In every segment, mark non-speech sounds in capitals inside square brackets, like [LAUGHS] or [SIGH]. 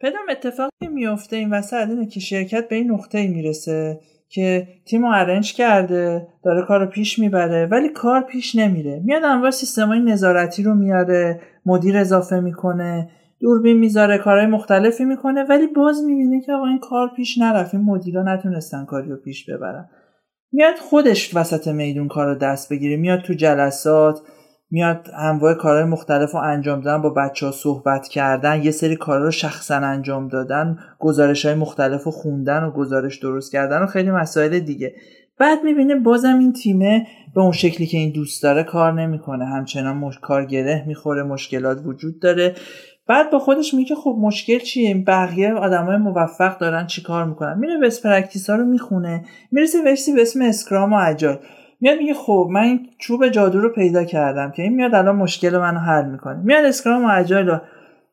پدرم اتفاقی میفته این وسط اینه که شرکت به این نقطه می‌رسه که تیم رو ارنج کرده داره کار رو پیش می‌بره ولی کار پیش نمیره. میاد انواع سیستمای نظارتی رو میاره مدیر اضافه می‌کنه دوربین می‌ذاره کارهای مختلفی می‌کنه ولی باز می‌بینه که آقا این کار پیش نرفت. این مدیرا نتونستن کاری رو پیش ببرن. میاد خودش وسط میدون کار رو دست بگیره. میاد تو جلسات میاد انواع کارهای مختلف رو انجام دادن با بچه ها صحبت کردن یه سری کارها رو شخصا انجام دادن گزارش های مختلف رو خوندن و گزارش درست کردن و خیلی مسائل دیگه. بعد می‌بینه بازم این تیمه به اون شکلی که این دوست داره کار نمی‌کنه. همچنان مش... کار گره می‌خوره مشکلات وجود داره. بعد با خودش میگه خب مشکل چیه؟ بقیه آدمای موفق دارن چی کار می‌کنن؟ میره best practice ها رو می‌خونه. می‌رسه بهشتی به اسم اسکرام و اجایل میاد میگه خب من چوب جادو رو پیدا کردم که این میاد الان مشکل منو حل می‌کنه. میاد اسکرام و اجایل رو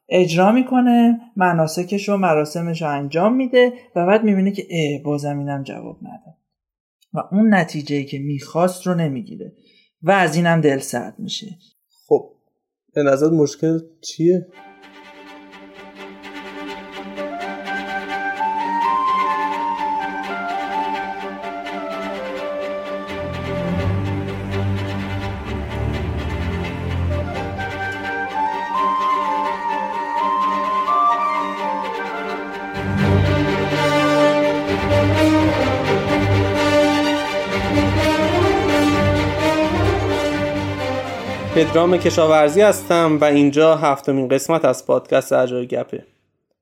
اجرا می‌کنه مناسکش و مراسمش رو انجام میده و بعد می‌بینه که اه بازم اینم جواب نده و اون نتیجه که می‌خواست رو نمی‌گیره و از اینم دل سرد میشه. خب به نظر مشکل چیه؟ پدرام کشاورزی هستم و اینجا هفتمین قسمت از پادکست اجای گپه.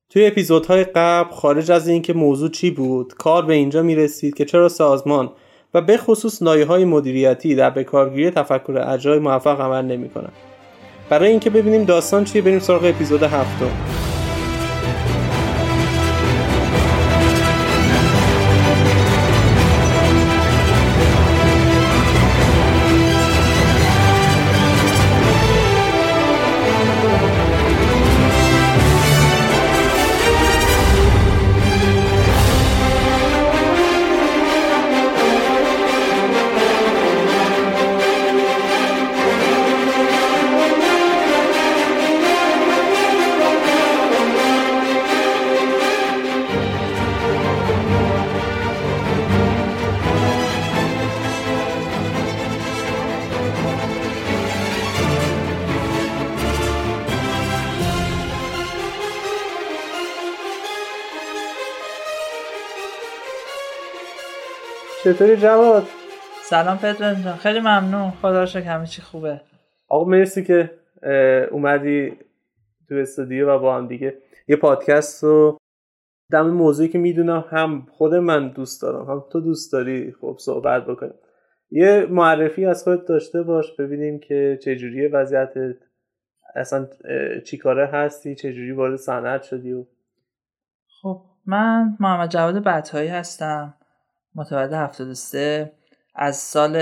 توی اپیزودهای قبل خارج از اینکه موضوع چی بود کار به اینجا می‌رسید که چرا سازمان و به خصوص لایه های مدیریتی در بکارگیری تفکر اجای موفق عمل نمی‌کنن برای اینکه ببینیم داستان چیه بریم سراغ اپیزود هفتم. چطوری جواد؟ سلام پدرام جان. خیلی ممنون. خدا رو شکر همه چی خوبه. آقا مرسی که اومدی تو استودیو و با هم دیگه. یه پادکست رو دم موضوعی که می‌دونم هم خود من دوست دارم هم تو دوست داری خب صحبت بکنیم. یه معرفی از خودت داشته باش ببینیم که چجوری وضعیتت اصلا چی کاره هستی چجوری وارد صنعت شدی و خب من محمد جواد بطهایی هستم. متولد 73 از سال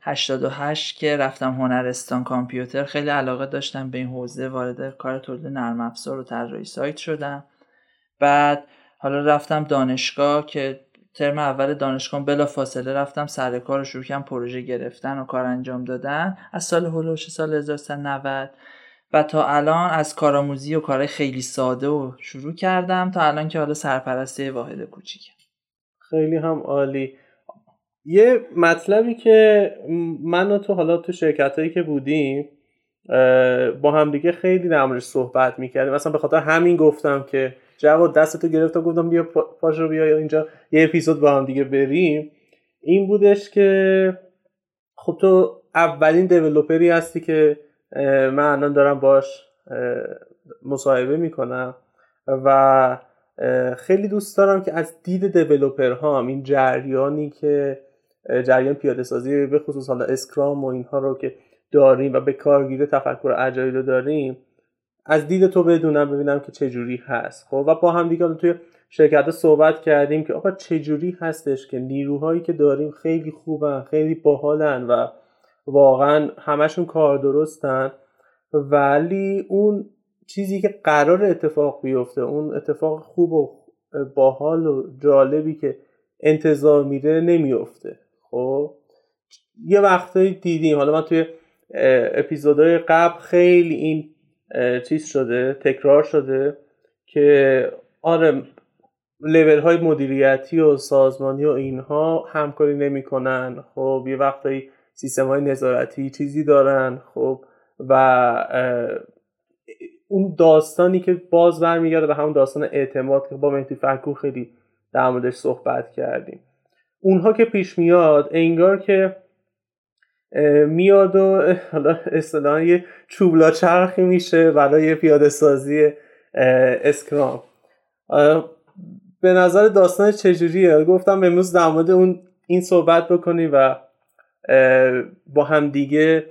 88 که رفتم هنرستان کامپیوتر خیلی علاقه داشتم به این حوزه وارد کار تولید نرم افزار و طراحی سایت شدم. بعد حالا رفتم دانشگاه که ترم اول دانشگاه بلا فاصله رفتم سر کار شروع کردم پروژه گرفتن و کار انجام دادن. از سال هلوش سال 1390 و تا الان از کارآموزی و کارهای خیلی ساده و شروع کردم تا الان که حالا سرپرستی واحد کوچیکم. خیلی هم عالی. یه مطلبی که من و تو حالا تو شرکت هایی که بودیم با همدیگه خیلی در صحبت می‌کردیم. مثلا به خاطر همین گفتم که جواد دستتو گرفتم گفتم بیا پاشو بیا اینجا یه اپیزود با هم دیگه بریم. این بودش که خب تو اولین دیولوپری هستی که من الان دارم باش مصاحبه می‌کنم و خیلی دوست دارم که از دید دیولوپر ها این جریانی که جریان پیاده سازی به خصوص حالا اسکرام و اینها رو که داریم و به کارگیر تفکر اجایل رو داریم از دید تو بدونم ببینم که چجوری هست. خب و با هم دیگه توی شرکت صحبت کردیم که آقا چجوری هستش که نیروهایی که داریم خیلی خوبن خیلی باحالن و واقعا همشون کار درستن ولی اون چیزی که قرار اتفاق بیفته اون اتفاق خوب و باحال و جالبی که انتظار میره نمیفته. خب؟ یه وقتایی دیدیم حالا من توی اپیزودهای قبل خیلی این چیز شده تکرار شده که آره لیول های مدیریتی و سازمانی و اینها همکاری نمی‌کنن. خب یه وقتایی سیستم های نظارتی چیزی دارن. خب و اون داستانی که باز برمیگرده به همون داستان اعتماد که با مهدی فرکو خیلی در موردش صحبت کردیم. اونها که پیش میاد انگار که میاد و حالا اصطلاحا یه چوبلا چرخی میشه برای پیاده سازی اسکرام. به نظر داستان چجوریه؟ گفتم امروز در مورد اون این صحبت بکنیم و با هم دیگه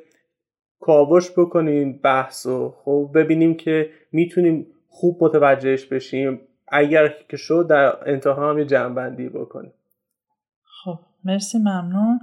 کاوش بکنیم بحث و خب ببینیم که می‌تونیم خوب متوجهش بشیم. اگر که شد در انتها هم یه جنبندی بکنیم. خب مرسی ممنون.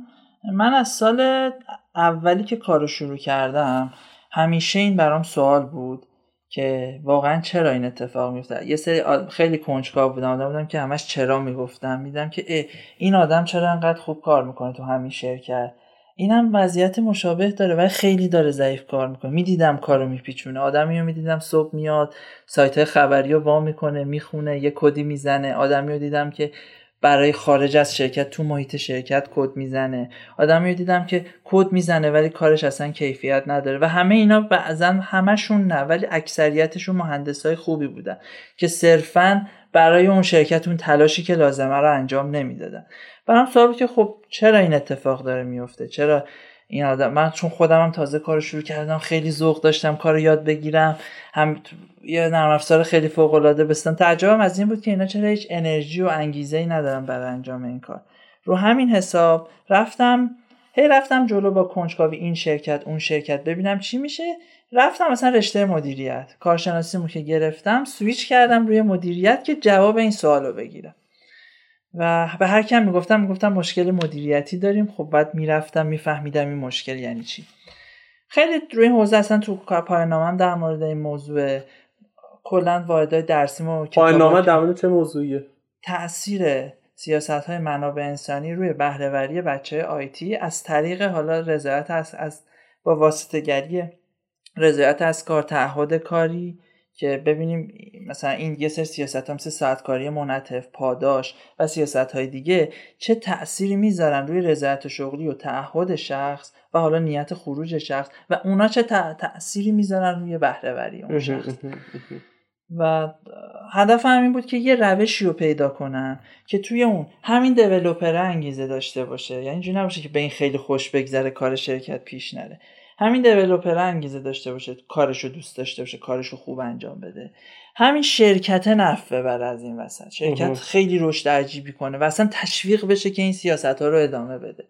من از سال اولی که کارو شروع کردم همیشه این برام سوال بود که واقعا چرا این اتفاق میفته یه سری خیلی کنجکاو بودم. آدم بودم که همش چرا می‌گفتم. میدم که این آدم چرا انقدر خوب کار می‌کنه تو همین شرکت؟ اینم وضعیت مشابه داره ولی خیلی داره ضعیف کار می‌کنه. می‌دیدم کارو میپیچونه. آدمی رو می‌دیدم صبح میاد سایت خبری رو وا می‌کنه می‌خونه یه کدی می‌زنه. آدمی رو دیدم که برای خارج از شرکت تو محیط شرکت کد می‌زنه. آدمی رو دیدم که کد می‌زنه ولی کارش اصلا کیفیت نداره و همه اینا بعضا همشون نه ولی اکثریتشون مهندس های خوبی بودن که صرفا برای اون شرکت اون تلاشی که لازمه رو انجام نمی‌دادن. برام سوال که خب چرا این اتفاق داره میفته؟ چرا این آدم من چون خودم هم تازه کار شروع کردم خیلی ذوق داشتم کار یاد بگیرم. هم یه نرم افزار خیلی فوق العاده بستم تعجبم از این بود که اینا چرا هیچ انرژی و انگیزه ای ندارم برای انجام این کار. رو همین حساب رفتم هی رفتم جلو با کنجکاوی این شرکت اون شرکت. ببینم چی میشه؟ رفتم مثلا رشته مدیریت. کارشناسیمو که گرفتم سویچ کردم روی مدیریت که جواب این سوالو بگیرم. و به هر کم می‌گفتم می‌گفتم مشکل مدیریتی داریم. خب بعد می‌رفتم میفهمیدم این مشکل یعنی چی. خیلی روی این حوزه اصلا تو پایانامم در مورد این موضوع کلا واحدهای درسی و پایانامه در مورد چه موضوعیه؟ تاثیر سیاست های منابع انسانی روی بهرهوری بچه آیتی از طریق حالا رضایت از, از با واسطه گری رضایت از کار تعهد کاری که ببینیم مثلا این یه سر سیاست ها مثل ساعتکاری منطف پاداش و سیاست های دیگه چه تأثیری می‌ذارن روی رضایت شغلی و تعهد شخص و حالا نیت خروج شخص و اونا چه تأثیری می‌ذارن روی بهرهوری اون شخص؟ و هدف همین بود که یه روشی رو پیدا کنن که توی اون همین دیولوپر انگیزه داشته باشه. یعنی اینجوری نباشه که به این خیلی خوش بگذره کار شرکت پیش نره. همین دیولوپر انگیزه داشته باشه کارشو دوست داشته باشه کارشو خوب انجام بده. همین شرکت نفع ببره از این وسط. شرکت خیلی رشد عجیبی کنه و اصلا تشویق بشه که این سیاست ها رو ادامه بده.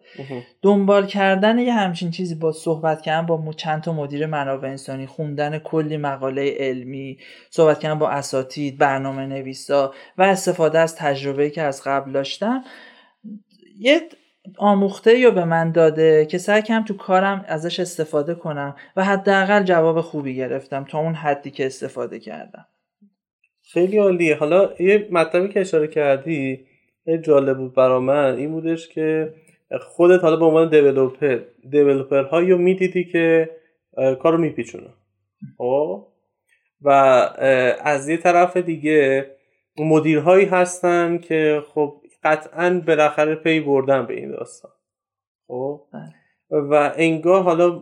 دنبال کردن یه همچین چیزی با صحبت کردن با چند تا مدیر منابع انسانی خوندن کلی مقاله علمی صحبت کردن با اساتید برنامه نویسا و استفاده از تجربه که از قبل داشتم یه آموخته یا به من داده که سعی کنم تو کارم ازش استفاده کنم و حداقل جواب خوبی گرفتم تا اون حدی که استفاده کردم. خیلی عالیه. حالا یه مطلبی که اشاره کردی جالب بود برا من. این بودش که خودت حالا به عنوان دیولوپر دیولوپر هایی رو می‌دیدی که کارو میپیچونه. خب؟ و از یه طرف دیگه مدیرهایی هستن که خب قطعا بالاخره پی بردن به این داستان. خب؟ بله. و انگار حالا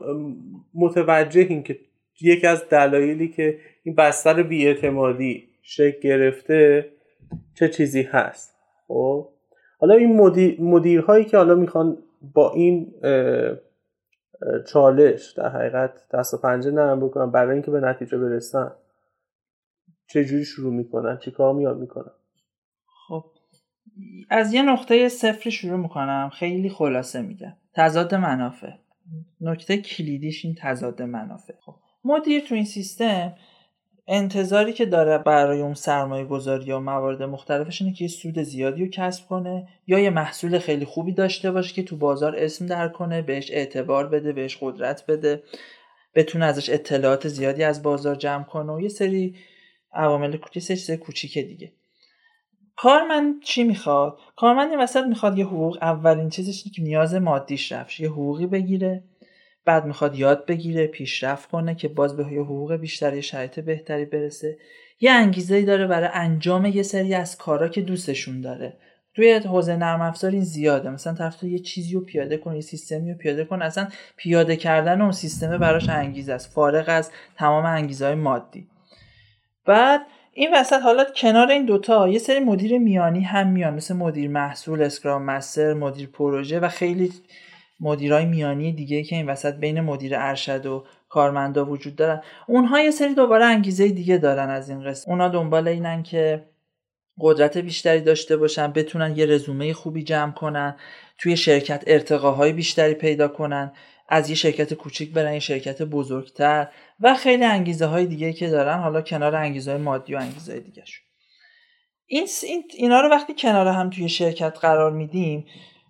متوجه این که یکی از دلایلی که این بستر بیاعتمادی شکل گرفته چه چیزی هست. خب؟ حالا این مدیر، مدیرهایی که حالا می‌خوان با این چالش در حقیقت دست و پنجه نرم بکنن برای اینکه به نتیجه برسن چجوری شروع می‌کنن؟ چی کار میاد می‌کنن؟ از یه نقطه صفر شروع می‌کنم. خیلی خلاصه میگم تضاد منافع. نکته کلیدیش این تضاد منافع. خب مدیر تو این سیستم انتظاری که داره برای اون سرمایه گذاری یا موارد مختلفش اینه که یه سود زیادی رو کسب کنه یا یه محصول خیلی خوبی داشته باشه که تو بازار اسم در کنه بهش اعتبار بده بهش قدرت بده بتونه ازش اطلاعات زیادی از بازار جمع کنه و یه سری عوامل کوچیک کوچیک دیگه. کارمند چی می‌خواد؟ کارمند این وسط می‌خواد یه حقوق اولین چیزش که نیاز مادیش رفت. یه حقوقی بگیره بعد می‌خواد یاد بگیره پیشرفت کنه که باز به یه حقوق بیشتری شرایط بهتری برسه. یه انگیزه داره برای انجام یه سری از کارا که دوستشون داره. توی حوزه نرم افزار این زیاده. مثلا طرف تو یه چیزی رو پیاده کنه یه سیستمی رو پیاده کنه اصلا پیاده کردن اون سیستم براش انگیزه است. فارغ از تمام انگیزه های مادی. بعد این وسط حالا کنار این دوتا یه سری مدیر میانی هم میان مثل مدیر محصول اسکرام مستر مدیر پروژه و خیلی مدیرای میانی دیگه که این وسط بین مدیر ارشد و کارمندا وجود دارن. اونها یه سری دوباره انگیزه دیگه دارن از این قسم اونا دنبال اینن که قدرت بیشتری داشته باشن بتونن یه رزومه خوبی جمع کنن توی شرکت ارتقاهای بیشتری پیدا کنن. از یه شرکت کوچیک برن یه شرکت بزرگتر و خیلی انگیزه های دیگه که دارن حالا کنار انگیزه های مادی و انگیزه های دیگه شون. این اینا رو وقتی کنار هم توی شرکت قرار میدیم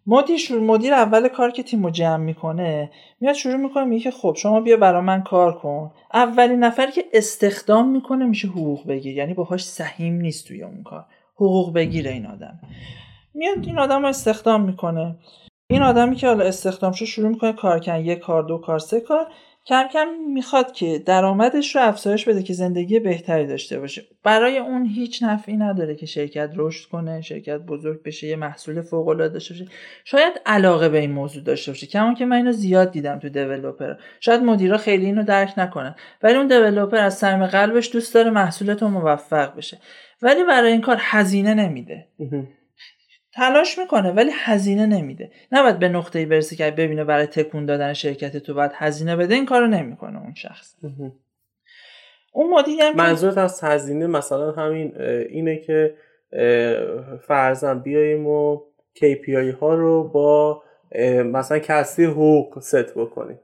مدیر شروع مدیر اول کار که تیمو جمع می‌کنه میاد شروع می‌کنه میگه خب شما بیا برا من کار کن. اولین نفری که استخدام می‌کنه میشه حقوق بگیر. یعنی باهاش سهیم نیست توی اون کار. حقوق بگیره این آدم. میاد این آدم رو استخدام می‌کنه. این آدمی که حالا استخدام شد شروع می‌کنه کار کردن یک کار دو کار سه کار کم کم می‌خواد که درآمدش رو افزایش بده که زندگی بهتری داشته باشه. برای اون هیچ نفعی نداره که شرکت رشد کنه شرکت بزرگ بشه یه محصول فوق العاده داشته باشه. شاید علاقه به این موضوع داشته باشه کما که من اینو زیاد دیدم تو دیولپر شاید مدیرا خیلی اینو درک نکنن ولی اون دیولپر از صمیم قلبش دوست داره محصول موفق بشه. ولی برای این کار هزینه نمیده. تلاش می‌کنه ولی هزینه نمیده. نباید به نقطه ای برسه که ببینه برای تکون دادن شرکت تو باید هزینه بده این کارو نمی‌کنه اون شخص. اون مدیر منظورت از هزینه مثلا همین اینه که فرزن بیاییم و KPI ها رو با مثلا کسی حقوق ست بکنیم.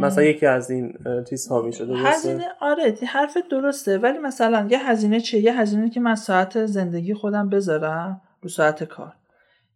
مثلا یکی از این چیزها میشه هزینه آره حرف درسته ولی مثلا یه هزینه چیه؟ یه هزینه که من ساعت زندگی خودم بذارم. رو ساعت کار.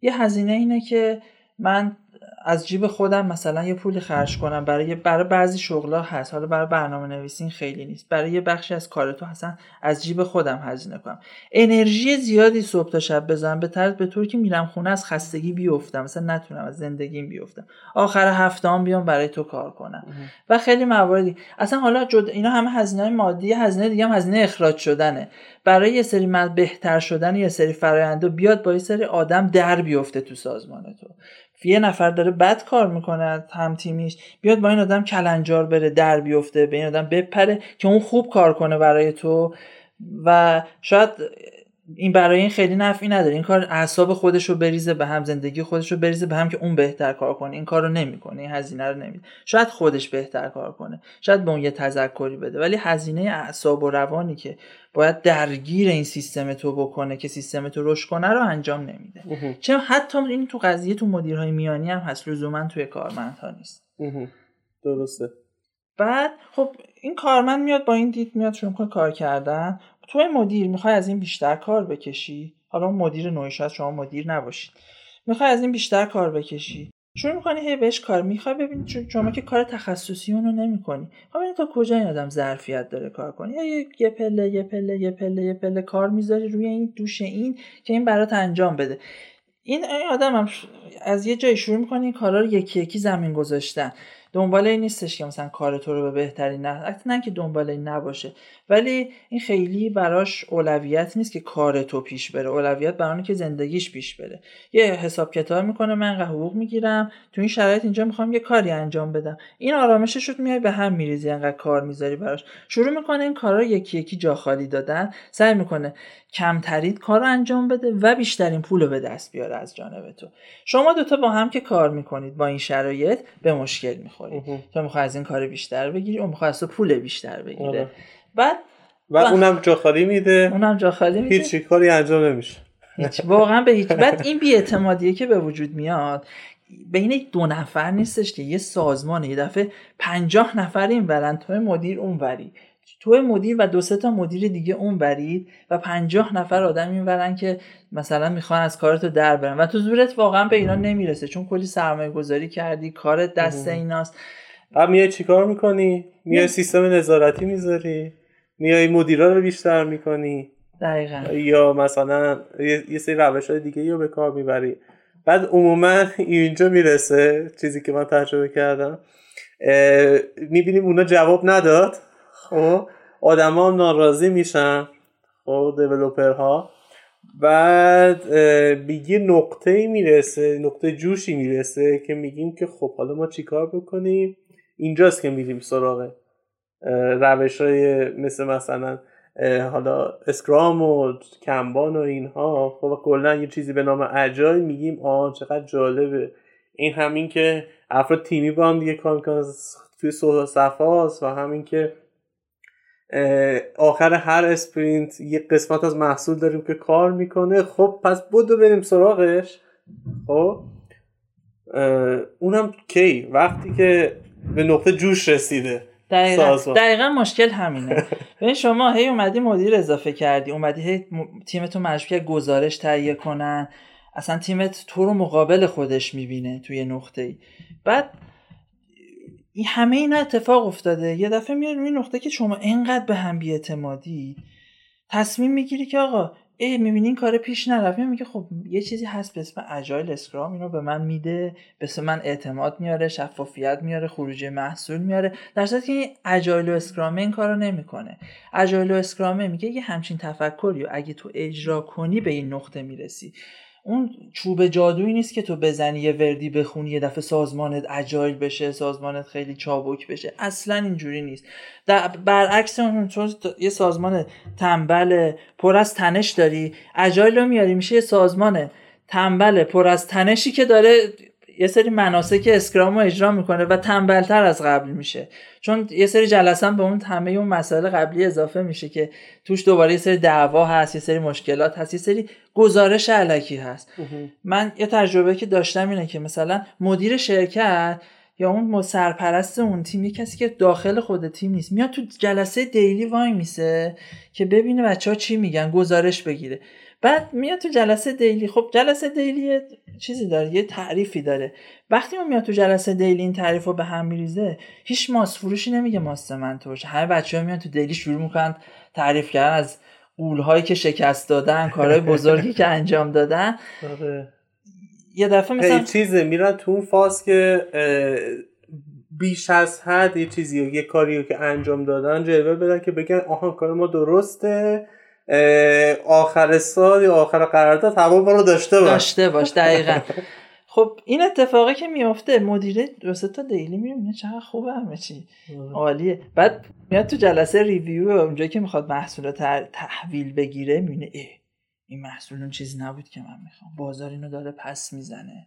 یه هزینه اینه که من از جیب خودم مثلا یه پولی خرج کنم. برای برای بعضی شغلا هست. حالا برای برنامه نویسین خیلی نیست. برای یه بخشی از کار تو اصلا از جیب خودم هزینه کنم. انرژی زیادی صبح تا شب بزنم به طرز به طور که میرم خونه از خستگی بیفتم. مثلا نتونم از زندگیم بیفتم. آخر هفته هم بیام برای تو کار کنم. و خیلی مواردی اصلا حالا جد اینا همه هزینه مادی. هزینه دیگه هم هزینه اخراج شدنه. برای یه سری بهتر شدن یه سری فرآیندو بیاد با یه سری آدم در بیفته تو سازمان تو. یه نفر داره بد کار می‌کنه هم تیمیش بیاد با این آدم کلنجار بره در بیفته به این آدم بپره که اون خوب کار کنه برای تو. و شاید این برای این خیلی نفعی نداره. این کار اعصاب خودش رو بریزه به هم زندگی خودش رو بریزه به هم که اون بهتر کار کنه. این کار رو نمی‌کنه این هزینه رو نمیده. شاید خودش بهتر کار کنه. شاید به اون یه تذکری بده. ولی هزینه اعصاب و روانی که باید درگیر این سیستم تو بکنه که سیستم تو رشد کنه رو انجام نمیده. چون حتی این تو قضیه تو مدیرهای میانی هم هست. لزوما توی کارمندها نیست. درسته. بعد خب این کارمند میاد با این دید میاد شروع کنه کار کردن. تو مدیر می‌خوای از این بیشتر کار بکشی؟ حالا مدیر نوعی شاید شما مدیر نباشید. می‌خوای از این بیشتر کار بکشی. شروع می‌کنی هی بهش کار می‌خوای ببینی چون شما که کار تخصصی اونو نمی‌کنی. خب تا کجا این آدم ظرفیت داره کار کنی؟ یا یه پله یه پله یه پله یه پله کار می‌ذاری روی این دوش این که این برات انجام بده. این آدم هم از یه جای شروع می‌کنه این کارا رو یکی یکی زمین گذاشتن. دنبال این نیستش که مثلا کار تو رو به بهترین نه نه که دنبال این نباشه. ولی این خیلی براش اولویت نیست که کار تو پیش بره. اولویت برای که زندگیش پیش بره. یه حساب کتاب می‌کنه من حقوق می‌گیرم. تو این شرایط اینجا می‌خوام یه کاری انجام بدم. این آرامشش رو میای به هم میریزی انقدر کار می‌ذاری براش. شروع می‌کنه این کارا یکی یکی جا خالی دادن. سعی می‌کنه کمترید کار رو انجام بده و بیشترین پول رو به دست بیاره از جانب تو. شما دوتا با هم که کار می‌کنید با این شرایط به مشکل می‌خورید. تو می‌خوای از این کار بیشتر بگیری اون می‌خوای از پول بیشتر بگیره. آره. بعد و اونم جا خالی میده. اونم جا خالی میده. هیچ کاری انجام نمیشه. هیچ واقعا به هیچ بعد این بیاعتمادیه که به وجود میاد بین دو نفر نیستش که یه سازمانه یه دفعه پنجاه نفر این ورن تو مدیر اون وری تو مدیر و دو سه تا مدیر دیگه اون برید و پنجاه نفر آدم این ورن که مثلا می‌خوان از کارتو در برن. و تو زورت واقعا به اینا نمی‌رسه چون کلی سرمایه گذاری کردی کارت دست ایناست. بعد میای چیکار می‌کنی؟ میای سیستم نظارتی می‌ذاری؟ میای مدیرا رو بیشتر می‌کنی؟ دقیقا. یا مثلا یه سری روش های دیگه رو به کار می‌بری. بعد عموما اینجا می‌رسه چیزی که من تجربه کردم. می‌بینیم اونا جواب نداد. خب آدما ناراضی میشن. خب ها بعد به یه نقطه می‌رسه نقطه جوشی می‌رسه که میگیم که خب حالا ما چیکار بکنیم؟ اینجاست که میریم سراغ روش های مثل مثلا حالا اسکرام و کمبان و اینها. خب کلا یه چیزی به نام اجای میگیم. آه چقدر جالبه. این همین که افراد تیمی با هم دیگه کار می‌کنن توی صفحه و همین که آخر هر اسپرینت یه قسمت از محصول داریم که کار می‌کنه. خب پس بودو بریم سراغش. خب اونم کی؟ وقتی که به نقطه جوش رسیده. دقیقا, دقیقا مشکل همینه. ببین شما هی اومدی مدیر اضافه کردی اومدی هی تیمتو مجبور گزارش تهیه کنن. اصلا تیمت تو رو مقابل خودش می‌بینه توی نقطه ای بعد این همه اینا اتفاق افتاده. یه دفعه میاد روی نقطه که شما اینقدر به هم بیاعتمادی تصمیم می‌گیری که آقا ای می‌بینی این کار پیش نرفت. میگه خب یه چیزی هست به اسم Agile Scrum اینو به من میده به من اعتماد میاره شفافیت میاره خروجی محصول میاره. در صورتی که این Agile و Scrum این کارو نمی‌کنه. Agile و Scrum میگه یه همچین تفکری اگه تو اجرا کنی به این نقطه می‌رسی. اون چوب جادویی نیست که تو بزنی یه وردی بخونی یه دفعه سازمانت اجایل بشه سازمانت خیلی چابک بشه. اصلا اینجوری نیست. در برعکس اون چون یه سازمان تنبل پر از تنش داری. اجایل رو میاری میشه یه سازمان تنبل پر از تنشی که داره یه سری مناسک اسکرام رو اجرا می‌کنه و تنبلتر از قبل میشه. چون یه سری جلسه به اون همه اون مسائل قبلی اضافه میشه که توش دوباره یه سری دعوا هست یه سری مشکلات هست یه سری گزارش علکی هست. من یه تجربه که داشتم اینه که مثلا مدیر شرکت یا اون سرپرست اون تیم یه کسی که داخل خود تیم نیست میاد تو جلسه دیلی وای میسه که ببینه بچه ها چی میگن گزارش بگیره. بعد میاد تو جلسه دیلی. خب جلسه دیلی چیزی داره یه تعریفی داره. وقتی اون میاد تو جلسه دیلی این تعریف رو به هم میریزه هیچ ماست فروشی نمیگه ماست من تو باشه. همه بچه ها میان تو دیلی شروع می‌کنن تعریف کردن از قولهایی که شکست دادن کارهای بزرگی که انجام دادن. آره. یه دفعه مثلا چیزه میرن تو اون فاز که بیش از حد یه چیزی یه کاری که انجام دادن جلوه بدن که بگن آها کار ما درسته. آخر سال یا آخر قرارداد هوا رو داشته باش. داشته باش دقیقا. خب این اتفاقی که میافته مدیر دو تا دیلی می‌بینه چقدر خوبه همه چی. آره. عالیه. بعد میاد تو جلسه ریویو اونجایی که می‌خواد محصول تحویل بگیره می‌بینه ای این محصول اون چیزی نبود که من می‌خوام. بازار اینو داره پس می‌زنه.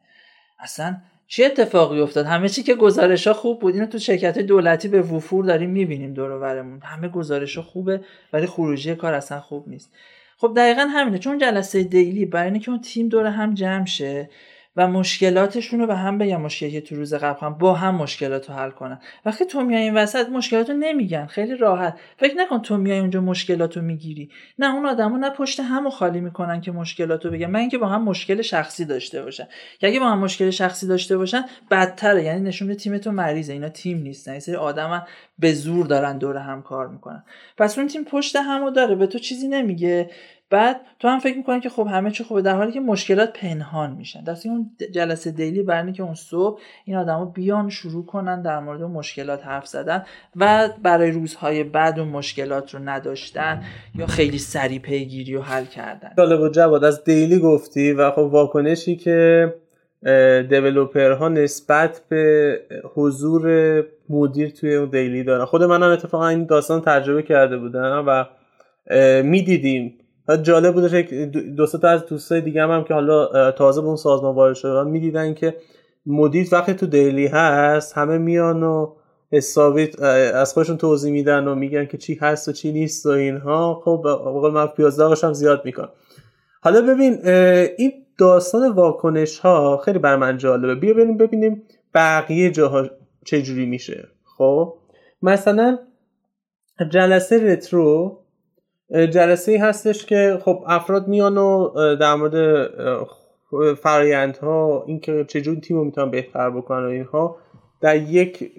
اصلا چه اتفاقی افتاد؟ همه چی که گزارش ها خوب بود. اینو تو شرکت دولتی به وفور داریم می‌بینیم دور همه گزارش ها خوبه ولی خروجی کار اصلا خوب نیست. خب دقیقا همینه. چون جلسه دیلی برای اینکه اون تیم دور هم جمع شه و مشکلاتشون رو به هم بگن مشکلی که تو روز قبل هم با هم مشکلات رو حل کنن. وقتی تو میای این وسط مشکلات رو نمیگن. خیلی راحت. فکر نکن تو میای اونجا مشکلات رو می‌گیری. نه اون آدما نه پشت همو خالی می‌کنن که مشکلات رو بگن. من اینکه با هم مشکل شخصی داشته باشن که اگه با هم مشکل شخصی داشته باشن بدتره. یعنی نشون تیم تو مریضه. اینا تیم نیستن. این سری آدم به زور دارن دور هم کار می‌کنن. پس اون تیم پشت همو داره. به تو چیزی نمیگه. بعد تو هم فکر می‌کنی که خب همه چی خوبه در حالی که مشکلات پنهان میشن. دستی اون جلسه دیلی برنی که اون صبح این آدما بیان شروع کنن در مورد مشکلات حرف زدن و برای روزهای بعد اون مشکلات رو نداشتن یا خیلی سریع پیگیری و حل کردن. جالب و جواد از دیلی گفتی و خب واکنشی که ها نسبت به حضور مدیر توی اون دیلی دارن. خود منم اتفاقا این داستان تجربه کرده بودم و می‌دیدیم جالب بوده دو تا از دوستای دیگه هم, هم که حالا تازه به اون سازمان وارد شدن می‌دیدن که مدیر وقتی تو دیلی هست همه میان و حسابی از خودشون توضیح میدن و میگن که چی هست و چی نیست و اینها. خب بقول من پیازداغش هم زیاد میکن حالا ببین این داستان واکنش ها خیلی بر من جالبه. بیا بریم ببینیم بقیه جاها چجوری میشه. خب مثلا جلسه رترو جلسه ای هستش که خب افراد میان و در مورد فرایندها اینکه چجوری تیم رو می‌تونن بهتر بکنن و اینها در یک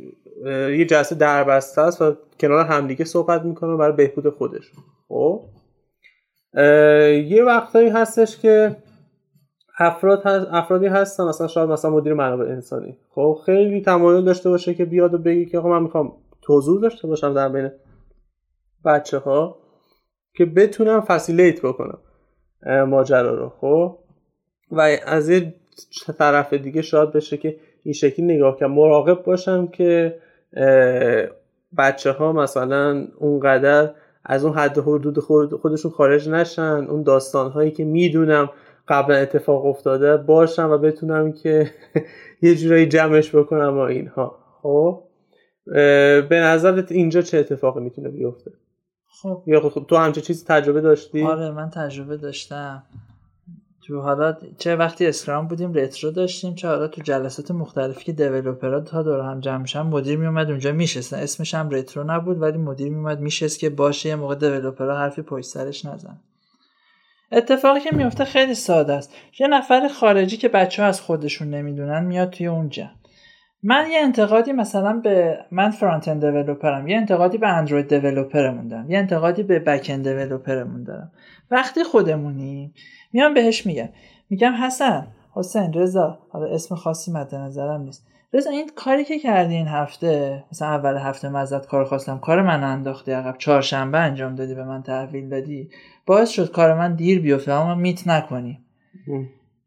یه جلسه دربسته است و کنار همدیگه صحبت می‌کنه برای بهبود خودش خب؟ یه وقتایی هستش که افراد افرادی هستن مثلا شاید مثلا مدیر منابع انسانی. خب؟ خیلی تمایل داشته باشه که بیاد و بگی که خب من می‌خوام توضیح داشته باشم در بین بچه ها که بتونم فسیلیت بکنم ماجرا رو خب؟ و از یه طرف دیگه شاید بشه که این شکلی نگاه کنم مراقب باشم که بچه ها مثلا اونقدر از اون حد حدود خودشون خارج نشن اون داستان هایی که می‌دونم قبلا اتفاق افتاده باشم و بتونم که [LAUGHS] یه جورایی جمعش بکنم و اینها خب؟ به نظرت اینجا چه اتفاقی می‌تونه بیفته؟ خب. یا خب تو همچه چیزی تجربه داشتی؟ آره من تجربه داشتم. تو حالا چه وقتی اسکرام بودیم رترو داشتیم. چه حالا تو جلسات مختلفی که دیولپرها تا دور هم جمع میشن مدیر میومد اونجا میشستن اسمش هم رترو نبود ولی مدیر میومد میشست که باشه یه موقع دیولپرها حرفی پشت سرش نزن. اتفاقی که میفته خیلی ساده است. یه نفر خارجی که بچه ها از خودشون نمی‌دونن میاد توی اونجا. من یه انتقادی مثلا به من فرانت اند دیولپرم. یه انتقادی به اندروید دیولپرمون دارم یه انتقادی به بک اند دیولپرمون دارم وقتی خودمونیم میام بهش میگم میگم حسن حسین رضا. حالا اسم خاصی مد نظرم نیست. رضا این کاری که کردی این هفته مثلا اول هفته مزد کار خواستم کار من انداختی عقب چهارشنبه انجام دادی به من تحویل دادی. باعث شد کار من دیر بیفته اما میت نکنی.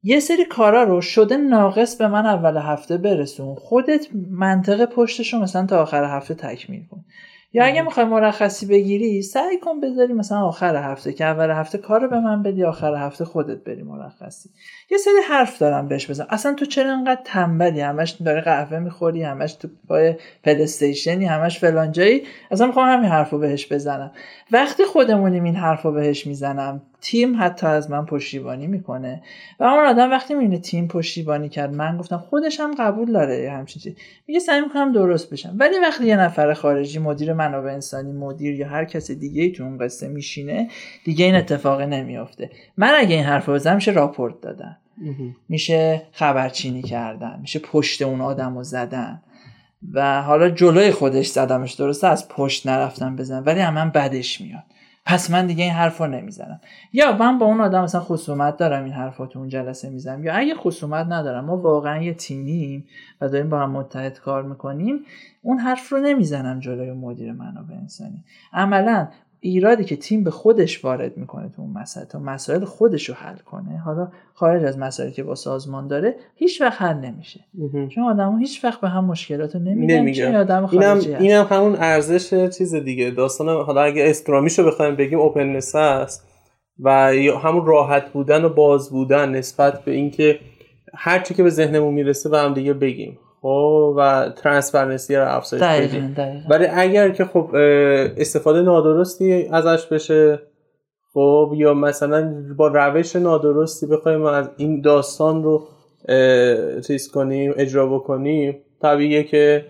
یه سری کارا رو شده ناقص به من اول هفته برسون. خودت منطقه پشتش رو مثلا تا آخر هفته تکمیل کن. یا اگه می‌خوای مرخصی بگیری سعی کن بذاری مثلا آخر هفته که اول هفته کار به من بدی آخر هفته خودت بری مرخصی. یه سری حرف دارم بهش بزن. اصلا تو چرا انقدر تنبلی؟ همش داری قهوه می‌خوری همش تو پای پلیستیشنی همش فلان جایی. اصلا می‌خوام همین حرفو بهش بزنم. وقتی خودمونیم این حرفو بهش می‌زنم تیم حتی از من پشتیبانی می‌کنه. و اون آدم وقتی می‌بینه تیم پشتیبانی کرد من گفتم خودش هم قبول داره همچین چیزی. میگه سعی می‌کنم درست بشم. ولی وقتی یه نفر خارجی مدیر منابع انسانی مدیر یا هر کس دیگه ای تو اون قصه میشینه دیگه این اتفاق نمیافته. من اگه این حرف بزنم میشه راپورت دادن. میشه خبرچینی کردن. میشه پشت اون آدم رو زدن. و حالا جلوی خودش زدمش درسته از پشت نرفتم بزن ولی هم من بدش میاد. پس من دیگه این حرف رو نمی‌زنم. یا من با اون آدم مثلا خصومت دارم این حرفات اون جلسه می‌زنم. یا اگه خصومت ندارم ما واقعا یه تیمیم و داریم با هم متحد کار می‌کنیم اون حرف رو نمی‌زنم جلوی مدیر منابع انسانی. عملا ایرادی که تیم به خودش وارد می‌کنه تو اون مسئله تا مسائل خودش رو حل کنه. حالا خارج از مسائلی که با سازمان داره هیچ وقت حل نمیشه. چون آدمو هیچ وقت به هم مشکلات رو نمیگن آدم اینم اینم همون ارزش چیز دیگه. داستان حالا اگه Scrum یشو بخوایم بگیم openness است. و همون راحت بودن و باز بودن نسبت به اینکه هر چی که به ذهنمون می‌رسه به هم دیگه بگیم. خب و transparency رو افزایش بدیم ولی اگر که خب استفاده نادرستی ازش بشه خب یا مثلا با روش نادرستی بخوایم از این داستان رو چیز کنیم اجرا بکنیم طبیعیه که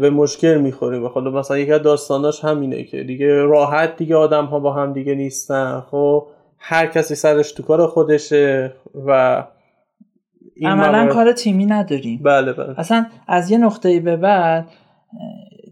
به مشکل می‌خوریم. و خب مثلا یکی از داستاناش همینه که دیگه راحت دیگه آدم ها با هم دیگه نیستن. خب هر کسی سرش تو کار خودشه و عملا کار تیمی نداریم. بله بله. اصلا از یه نقطه به بعد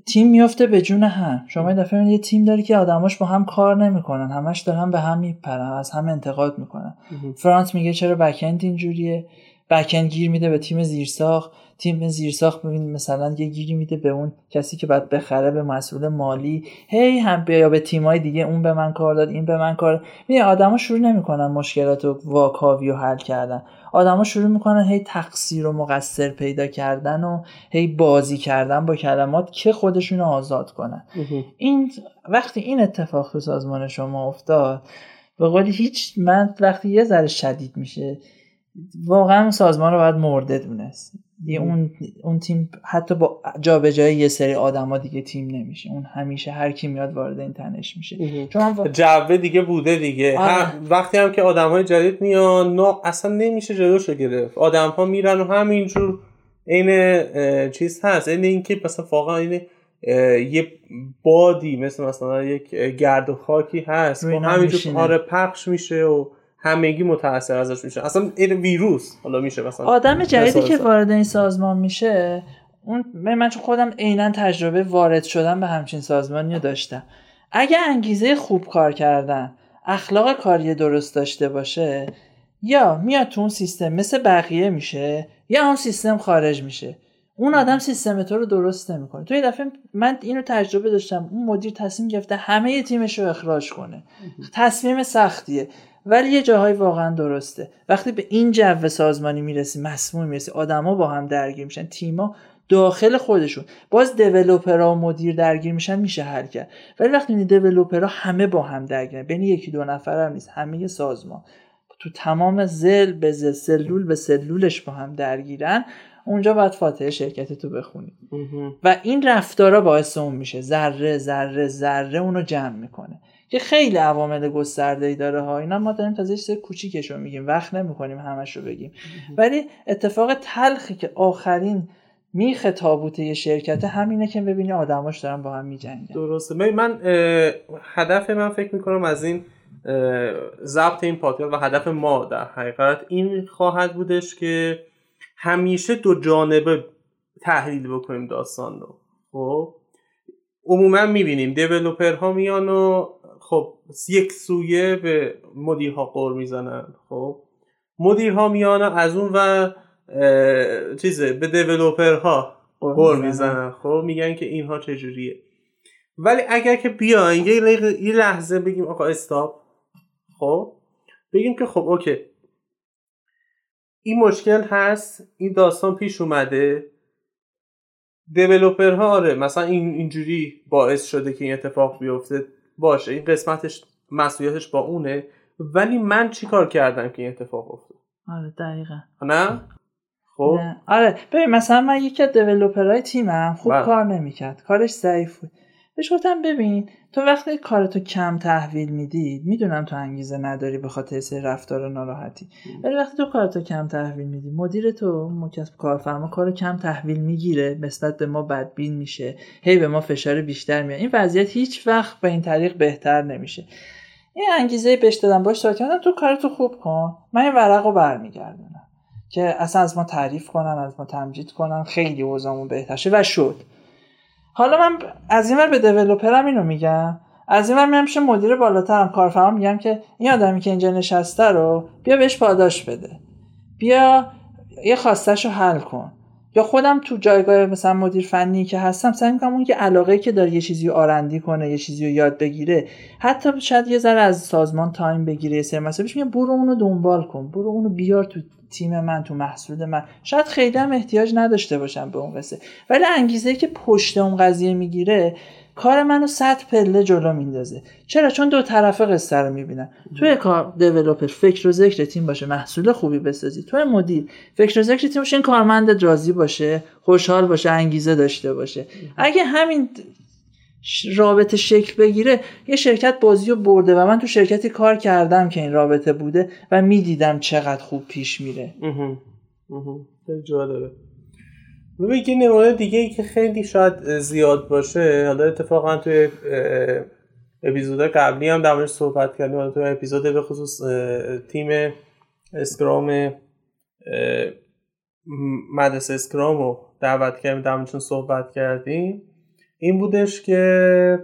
تیم میفته به جون هم. شما این دفعه یه تیم داری که آدماش با هم کار نمی‌کنن. همش دارن به هم میپرن از هم انتقاد می‌کنن. فرانت میگه چرا بکند اینجوریه؟ بکند گیر میده به تیم زیرساخت. تیم زیرساخت ببین مثلا یه گیری میده به اون کسی که بعد بخره به مسئول مالی. هی هم بیا به تیمای دیگه اون به من کار داد این به من کار میگه آدما شروع نمی‌کنن مشکلات و واکاوی و حل کردن. آدما شروع می‌کنن هی تقصیر و مقصر پیدا کردن و هی بازی کردن با کلمات که خودشون رو آزاد کنن. این وقتی این اتفاق تو سازمان شما افتاد به قولی هیچ من وقتی یه ذره شدید میشه واقعا سازمان رو باید مرده دونست. دیگه اون اون تیم حتی با جابجایی یه سری آدما دیگه تیم نمیشه. اون همیشه هر کی میاد وارد این تنش میشه. چون جوه دیگه بوده دیگه. آره. وقتی هم که آدم های جدید میان نه اصلا نمیشه جلوشو گرفت. آدم ها میرن و همینجور این چیز هست. این اینکه مثلا واقعا این یه بادی مثل مثلا یک گرد و خاکی هست. و همینجور آره پخش میشه و همگی متاثر ازش میشه اصلا این ویروس حالا میشه مثلا آدم جدیدی که وارد این سازمان میشه اون من چون خودم عینا تجربه وارد شدن به همچین سازمانی رو داشتم. اگه انگیزه خوب کار کردن اخلاق کاری درست داشته باشه یا میاد تو اون سیستم مثل بقیه میشه یا اون سیستم خارج میشه. اون آدم سیستم تو رو درست نمی‌کنه. تو یه دفعه من اینو تجربه داشتم. اون مدیر تصمیم گرفته همه تیمش رو اخراج کنه. تصمیم سختیه. ولی یه جاهای واقعا درسته. وقتی به این جو سازمانی می‌رسی مسموم می‌رسی آدما با هم درگیر میشن تیما داخل خودشون. باز دیولپرها و مدیر درگیر میشن میشه حل کرد. ولی وقتی این دیولپرها همه با هم درگیرن بین یکی دو نفر هم نیست همه سازمان. تو تمام زل به زل سلول به سلولش با هم درگیرن اونجا باید فاتحه شرکت تو بخونی. و این رفتارا باعث اون میشه. ذره ذره ذره اونو جمع می‌کنه. که خیلی عوامل گسترده ای داره ها. اینا ما داریم تازه چیز کوچیکش رو میگیم. وقت نمی‌کنیم همش رو بگیم ولی اتفاق تلخی که آخرین میخ تابوت یه شرکت همینه که ببینی آدماش دارن با هم میجنگن. درسته. من هدف من فکر می‌کنم از این ضبط این پادکست و هدف ما در حقیقت این خواهد بودش که همیشه دو جانبه تحلیل بکنیم داستان رو. خب؟ عموما می‌بینیم دیولوپر ها میان و خب یک سویه به مدیرها قور می‌زنن. خب مدیرها میان از اون و چیزه به دیولوپرها قور می‌زنن. خب میگن که اینها چجوریه. ولی اگر که بیاین یه لحظه بگیم آقا استاپ. خب بگیم که خب اوکی. این مشکل هست این داستان پیش اومده. دیولوپرها آره مثلا این اینجوری باعث شده که این اتفاق بیفته. باشه این قسمتش مسئولیتش با اونه ولی من چی کار کردم که این اتفاق افتاد؟ آره دقیقا. نه؟ خب. آره ببین مثلا من یکی از دیولپرهای تیمم خوب با. کار نمی‌کرد کارش ضعیف بود. بهش گفتم ببین تو وقتی کارتو کم تحویل میدی می‌دونم تو انگیزه نداری به خاطر سری رفتار ناراحتی. ولی وقتی تو کارتو کم تحویل میدی مدیر تو مکسب کارفرما کارو کم تحویل می‌گیره نسبت به ما بدبین میشه. هی به ما فشار بیشتر میاد. این وضعیت هیچ وقت به این طریق بهتر نمیشه. این انگیزه بهش دادم باش کردم تو کارتو خوب کن. من این ورق رو برمیگردونم که اصلا از ما تعریف کنن از ما تمجید کنن. خیلی اوضاعمون بهتر شه و شد. حالا من از این به دیولپرم اینو میگم. از این میام پیش مدیر بالاترم. کارفرما میگم که این آدمی که اینجا نشسته رو بیا بهش پاداش بده. بیا یه خواستش رو حل کن. یا خودم تو جایگاه مثلا مدیر فنی که هستم سعی می‌کنم اون که علاقه که داره یه چیزی رو آرندی کنه یه چیزی رو یاد بگیره. حتی شاید یه ذره از سازمان تایم بگیره یه سری مسئله میگم برو اونو دنبال کن. برو اونو بیار تو تیم من تو محصول من. شاید خیلی هم احتیاج نداشته باشم به اون قصه. ولی انگیزه که پشت اون قضیه می‌گیره کار منو صد پله جلو میندازه. چرا؟ چون دو طرفه قصه رو می‌بینن. توی کار دیولپر فکر و ذکر تیم باشه محصول خوبی بسازی. توی مدیر فکر و ذکر تیم باشه این کارمند راضی باشه خوشحال باشه انگیزه داشته باشه. اگه همین رابطه شکل بگیره یه شرکت بازی رو برده و من تو شرکتی کار کردم که این رابطه بوده و می‌دیدم چقدر خوب پیش میره. خیلی جالبه. ببین یه نمونه دیگه ای که خیلی شاید زیاد باشه حالا اتفاقا توی اپیزود قبلی هم در صحبت کردیم حالا توی اپیزود به خصوص تیم اسکرام مدرسه اسکرام رو دعوت کردیم در صحبت کردیم. این بودش که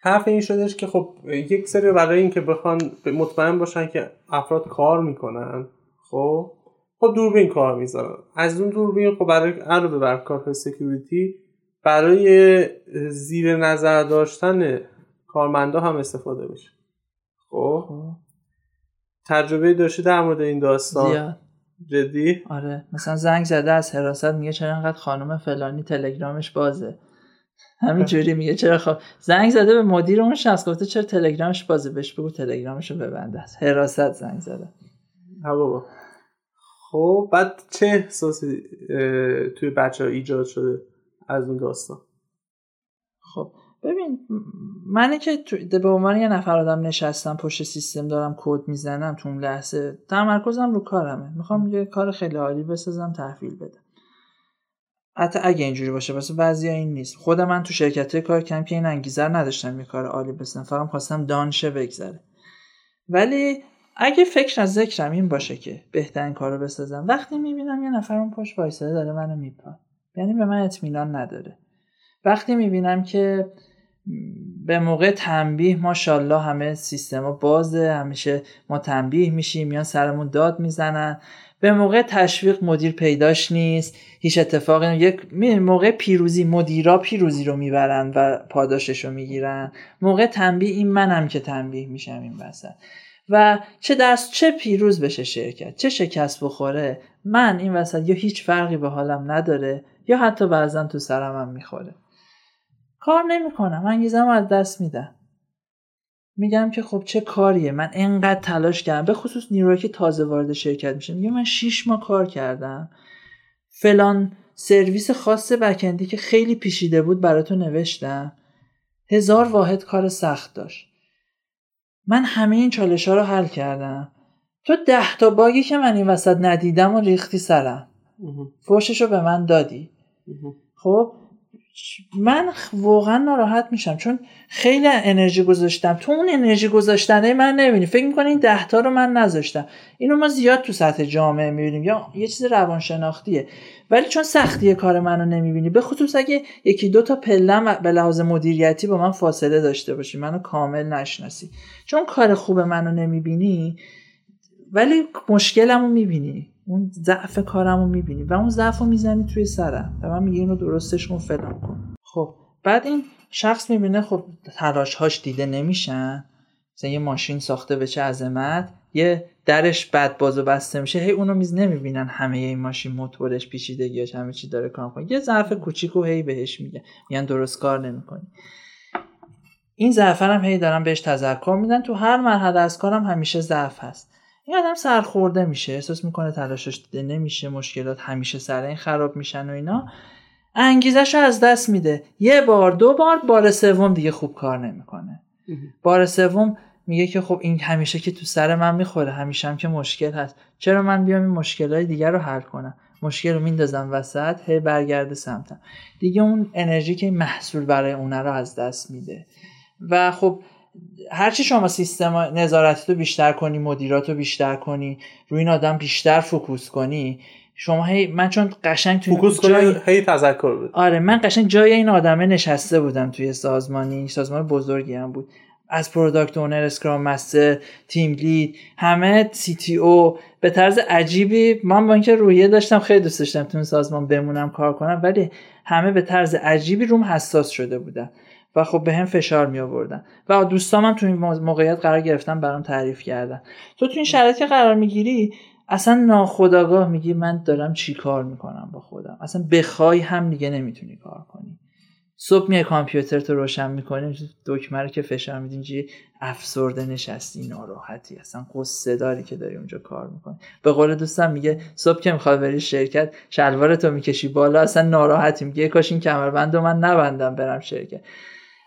حرف این شدش که خب یک سری برای اینکه بخوان مطمئن باشن که افراد کار می‌کنن خب؟ خب دوربین کار می‌ذارن. از اون دوربین خب برای علاوه بر کار سکیوریتی برای زیر نظر داشتن کارمندا هم استفاده میشه. خب, خب. تجربه داشتی در مورد این داستان؟ زیاد. جدی؟ آره. مثلا زنگ زده از حراست میگه چرا انقدر خانم فلانی تلگرامش بازه. همینجوری میگه. چرا خب؟ زنگ زده به مدیر اون شخص. گفته چرا تلگرامش بازه؟ بهش بگو تلگرامشو ببنده است. حراست زنگ زده. ها بابا. خب بعد چه احساسی توی بچه ها ایجاد شده از اون داستان؟ خب ببین منی که به عنوان یه نفر آدم نشستم پشت سیستم دارم کد می‌زنم تو اون لحظه تمرکزم رو کارمه. می‌خوام یه کار خیلی عالی بسازم تحویل بدم. حتی اگه اینجوری باشه واسه بعضی این نیست. خود من تو شرکت کار کم که این انگیزه نداشتم یه کار عالی بسازم فقط خواستم دانشه بگذره. ولی اگه فکر از ذکرم این باشه که بهترین کارو بسازم وقتی می‌بینم یه نفر اون پشت وایساده داره منو میپا یعنی به من اطمینان نداره. وقتی می‌بینم که به موقع تنبیه ماشاءالله همه سیستما بازه همیشه ما تنبیه میشیم میان سرمون داد می‌زنن. به موقع تشویق مدیر پیداش نیست هیچ اتفاقی یک موقع پیروزی مدیرا پیروزی رو می‌برن و پاداشش رو می‌گیرن. موقع تنبیه این منم که تنبیه میشم این وسط. و چه دست چه پیروز بشه شرکت؟ چه شکست بخوره؟ من این وسط یا هیچ فرقی به حالم نداره یا حتی بعضا تو سرمم می‌خوره. کار نمی‌کنم انگیزم از دست میدم. میگم که خب چه کاریه. من انقدر تلاش کردم. به خصوص نیروی که تازه وارد شرکت میشه. میگه من 6 ماه کار کردم. فلان سرویس خاص بکندی که خیلی پیشیده بود براتون نوشتم. هزار واحد کار سخت داشت. من همه این چالش ها رو حل کردم. تو ده تا باگی که من این وسط ندیدم و ریختی سرم. فوشش رو به من دادی. خب؟ من واقعا ناراحت میشم چون خیلی انرژی گذاشتم. تو اون انرژی گذاشتنه من نمی‌بینی. فکر می‌کنی این دهتا رو من نذاشتم. اینو ما زیاد تو سطح جامعه می‌بینیم. یا یه چیز روانشناختیه. ولی چون سختی کار منو نمی‌بینی. به خصوص اگه یکی دو تا پلم به لحاظ مدیریتی با من فاصله داشته باشی منو کامل نشناسی. چون کار خوب منو نمی‌بینی ولی مشکلمو می‌بینی. اون ضعف کارم رو می‌بینی و اون ضعف رو می‌زنی توی سرم و من میگه اینو درستش کن فلان کن. خب بعد این شخص می‌بینه خب تلاش هاش دیده نمیشن. مثلا یه ماشین ساخته به چه عظمت یه درش بد باز و بسته میشه هی اونو میز نمی‌بینن همه این ماشین موتورش پیچیدگیاش همه چی داره کار کنه یه ضعف کوچیکو هی بهش میگه میگن درست کار نمی‌کنی. این ضعف هم هی دارن بهش تذکر میدن. تو هر مرحله از کارم همیشه ضعف هست. این آدم سرخورده میشه احساس می‌کنه تلاشش دیده نمیشه مشکلات همیشه سر این خراب میشن و اینا. انگیزش رو از دست میده. یه بار دو بار بار سوم دیگه خوب کار نمی‌کنه. بار سوم میگه که خب این همیشه که تو سر من می‌خوره همیشه هم که مشکل هست. چرا من بیام این مشکلات دیگر رو حل کنم؟ مشکل رو میندازم وسط هی برگرده سمتم. دیگه اون انرژی که محصول برای اونه رو از دست میده. و خب هرچی شما سیستم نظارتی رو بیشتر کنی مدیرات رو بیشتر کنی روی این آدم بیشتر focus کنی شما هی من چون قشنگ توی focus جای... هی تذکر بود آره من قشنگ جای این آدمه نشسته بودم توی سازمانی سازمان بزرگی هم بود. از product owner Scrum master team lead همه CTO به طرز عجیبی من با اینکه روحیه داشتم خیلی دوست داشتم تو سازمان بمونم کار کنم ولی همه به طرز عجیبی روم حساس شده بودن. و خب به هم فشار می آوردن و دوستام هم تو این موقعیت قرار گرفتن برام تعریف کردن. تو تو این شرایط که قرار می‌گیری اصلا ناخداگاه میگی من دارم چی کار می‌کنم با خودم. اصلا بخوای هم دیگه نمی‌تونی کار کنی. صبح میای کامپیوتر تو روشن می‌کنی دکمه رو که فشار میدی اینجوری افسرده نشستی ناراحتی. اصلا قصه داری که داری اونجا کار می‌کنی. به قول دوستم میگه صبح که می‌خوای بری شرکت شلوار تو می‌کشی بالا اصلا ناراحتی. میگه کاش این کمربند من نبندم برم شرکت.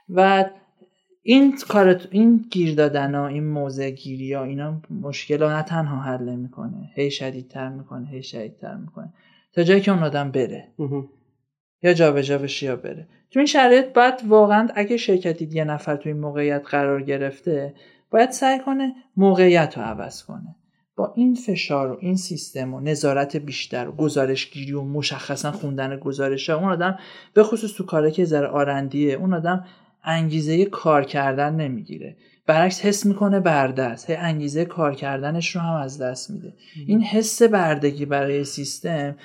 و این کار این گیر دادن ها این موضع گیری ها اینا مشکل ها نه تنها حل می‌کنه هی شدیدتر می‌کنه هی شدیدتر می‌کنه. تا جایی که اون آدم بره. یا جابجا بشه یا بره. تو این شرایط باید واقعا اگه شرکتی یه نفر تو این موقعیت قرار گرفته باید سعی کنه موقعیت رو عوض کنه. با این فشار و این سیستم و نظارت بیشتر و گزارشگیری و مشخصا خوندن گزارش ها اون آدم به خصوص تو کاره که ذره آرندیه اون آدم انگیزه کار کردن نمی‌گیره. برعکس حس می‌کنه برده است انگیزه کار کردنش رو هم از دست میده. این حس بردگی برای سیستم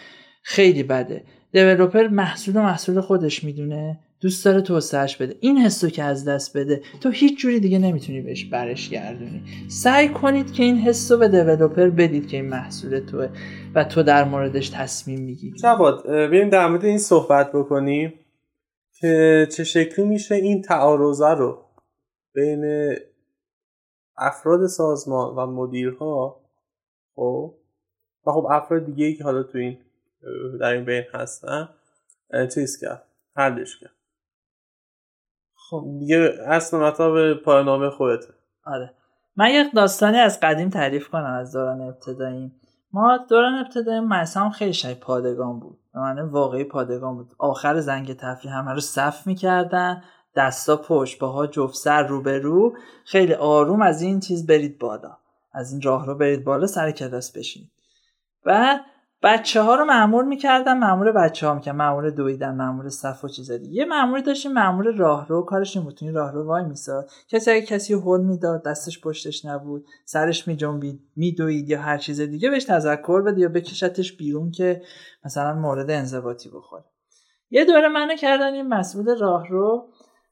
خیلی بده. دیولوپر محصول و محصول خودش می‌دونه. دوست داره توسعهش بده. این حسو که از دست بده تو هیچ جوری دیگه نمی‌تونی بهش برش گردونی. سعی کنید که این حسو به دیولوپر بدید که این محصول توه و تو در موردش تصمیم می‌گیری. جواد بریم در مورد این صحبت بکنیم. که چه شکلی میشه این تعارضه رو بین افراد سازمان و مدیرها خب؟ و خب افراد دیگه ای که حالا تو این در این بین هستن چیز کرد؟ حلش کرد. خب دیگه اصل مطلب پایانامه خودته. آره. من یک داستانی از قدیم تعریف کنم از دوران ابتدایی. ما دوران ابتدایی مدرسه خیلی شای پادگان بود. معنی واقعی پادگان بود. آخر زنگ تفریح همه رو صف می‌کردن. دستا پشت باها جفت سر رو به رو خیلی آروم از این چیز برید بالا. از این راه رو برید بالا سر کلاس بشین و بچه ها رو معمول می‌کردن معمول بچه ها می‌کردن معمول دویدن معمول صف و چیز دیگه. یه معمولی داشتیم معمول راهرو. کارش این بود راه رو وای میساد. کسی اگه کسی هول می‌داد دستش پشتش نبود سرش میجنبید میدوید یا هر چیز دیگه بهش تذکر بده یا بکشتش بیرون که مثلا مورد انضباطی بخوره. یه دوره منو کردن این مسئول راهرو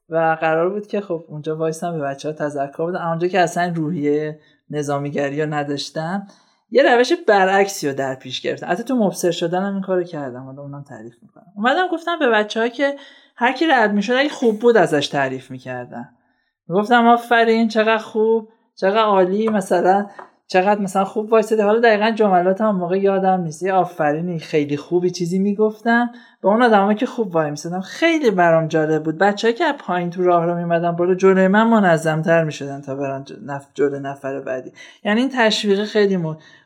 و قرار بود که خب اونجا وایسم به بچه ها تذکر بدم. اونجا که اصلا روحیه نظامیگری نداشتم. یه روش برعکسی رو در پیش گرفتم حتی تو مبصر شدن هم این کارو کردم حالا اونم تعریف می‌کنم. اومدم گفتم به بچه ها که هر کی رد می‌شد اگه خوب بود ازش تعریف می‌کردن. گفتم آفرین چقدر خوب چقدر عالی. مثلا چقدر مثلا خوب وایساده حالا دقیقا جملات هم موقع یادم نیست. یه آفرینی خیلی خوبی چیزی می‌گفتم به اون آدمایی که خوب وای میسادم خیلی برام جالب بود. بچه‌ای که پایین تو راه رو میمدن بالا جلوی من منظمتر می‌شدن تا برن نف... جلوی نفر بعدی. یعنی این تشویق خیلی